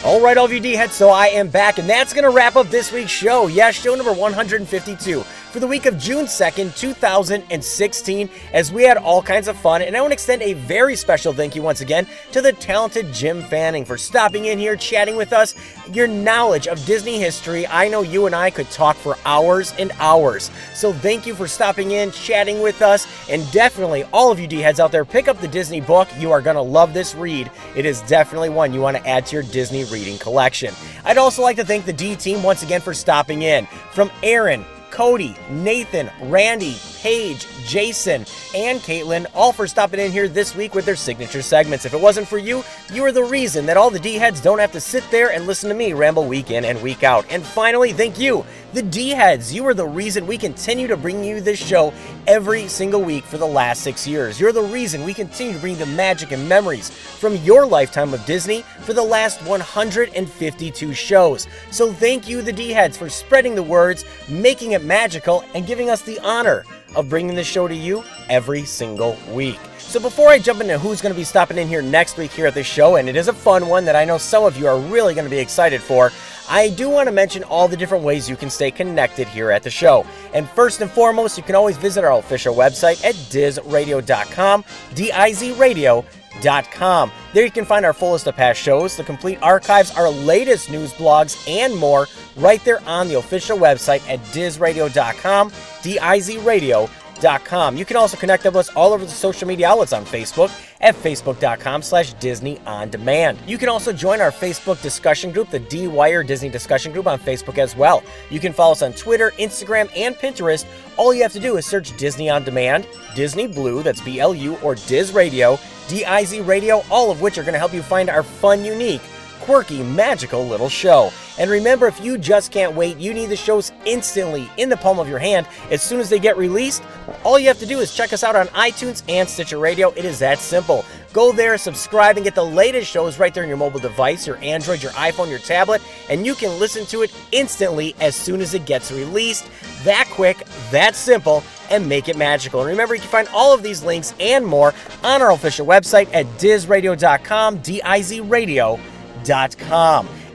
All right, LVD of heads, so I am back, and that's going to wrap up this week's show. Yes, show number 152 for the week of June 2nd, 2016, as we had all kinds of fun. And I want to extend a very special thank you once again to the talented Jim Fanning for stopping in here, chatting with us. Your knowledge of Disney history, I know you and I could talk for hours and hours. So thank you for stopping in, chatting with us, and definitely all of you D heads out there, pick up the Disney book. You are going to love this read. It is definitely one you want to add to your Disney reading collection. I'd also like to thank the D team once again for stopping in. From Aaron, Cody, Nathan, Randy, Paige, Jason, and Caitlin, all for stopping in here this week with their signature segments. If it wasn't for you, you are the reason that all the D heads don't have to sit there and listen to me ramble week in and week out. And finally, thank you, the D heads. You are the reason we continue to bring you this show every single week for the last six years. You're the reason we continue to bring the magic and memories from your lifetime of Disney for the last 152 shows. So thank you, the D heads, for spreading the words, making it magical, and giving us the honor of bringing this show to you every single week. So before I jump into who's going to be stopping in here next week here at the show, and it is a fun one that I know some of you are really going to be excited for, I do want to mention all the different ways you can stay connected here at the show. And first and foremost, you can always visit our official website at dizradio.com, D-I-Z-radio.com. There you can find our full list of past shows, the complete archives, our latest news blogs, and more right there on the official website at dizradio.com, D-I-Z-radio.com. You can also connect with us all over the social media outlets on Facebook at facebook.com slash Disney On Demand. You can also join our Facebook discussion group, the D-Wire Disney Discussion Group on Facebook as well. You can follow us on Twitter, Instagram, and Pinterest. All you have to do is search Disney On Demand, Disney Blue, that's B-L-U, or Diz Radio, D-I-Z Radio, all of which are going to help you find our fun, unique, quirky, magical little show. And remember, if you just can't wait, you need the shows instantly in the palm of your hand as soon as they get released. All you have to do is check us out on iTunes and Stitcher Radio. It is that simple. Go there, subscribe, and get the latest shows right there on your mobile device, your Android, your iPhone, your tablet, and you can listen to it instantly as soon as it gets released. That quick, that simple, and make it magical. And remember, you can find all of these links and more on our official website at dizradio.com, D-I-Z radio.com.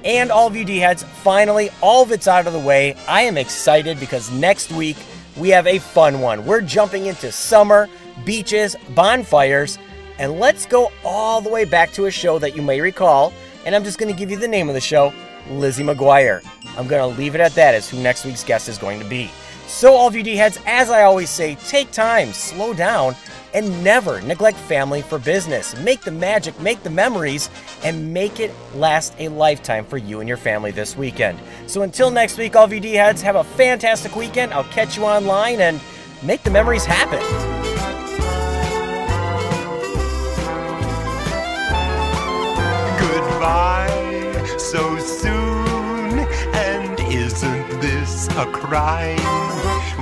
And all of you D-heads, finally, all of it's out of the way. I am excited because next week we have a fun one. We're jumping into summer, beaches, bonfires, and let's go all the way back to a show that you may recall. And I'm just going to give you the name of the show Lizzie McGuire. I'm going to leave it at that as who next week's guest is going to be. So, all of you D heads, as I always say, take time, slow down, and never neglect family for business. Make the magic, make the memories, and make it last a lifetime for you and your family this weekend. So, until next week, all VD heads, have a fantastic weekend. I'll catch you online and make the memories happen. Goodbye so soon, and isn't this a crime?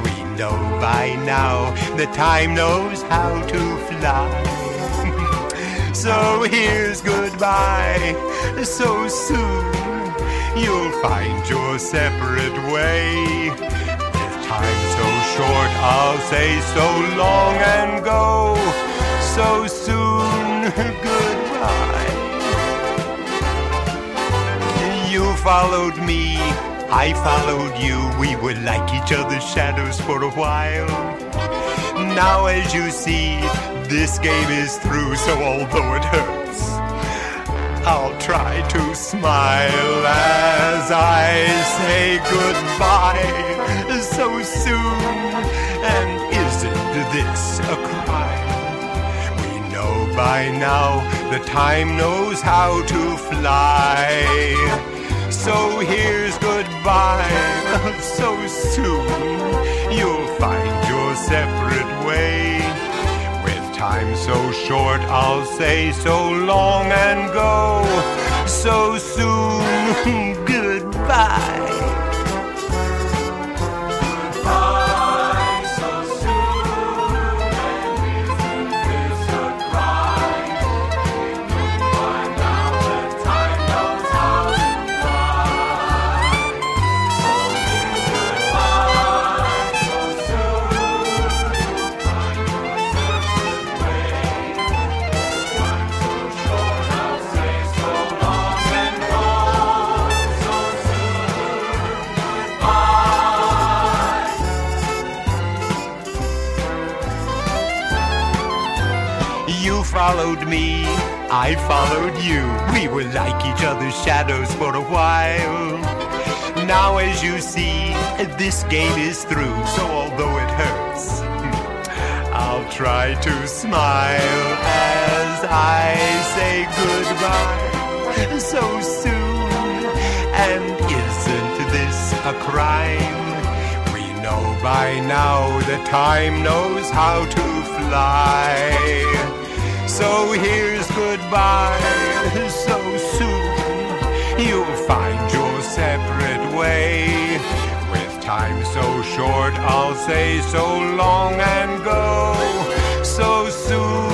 We know by now the time knows how to fly. so here's goodbye so soon, you'll find your separate way. With time so short, I'll say so long and go so soon. Goodbye. You followed me, I followed you. We were like each other's shadows for a while. Now, as you see, this game is through, so although it hurts, I'll try to smile as I say goodbye so soon. And isn't this a crime? We know by now the time knows how to fly. So here's goodbye so soon. You'll find your separate way. With time so short, I'll say so long and go so soon. Goodbye. Followed me, I followed you. We were like each other's shadows for a while. Now, as you see, this game is through, so although it hurts, I'll try to smile as I say goodbye so soon. And isn't this a crime? We know by now that time knows how to fly. So here's goodbye so soon. You'll find your separate way. With time so short, I'll say so long and go so soon.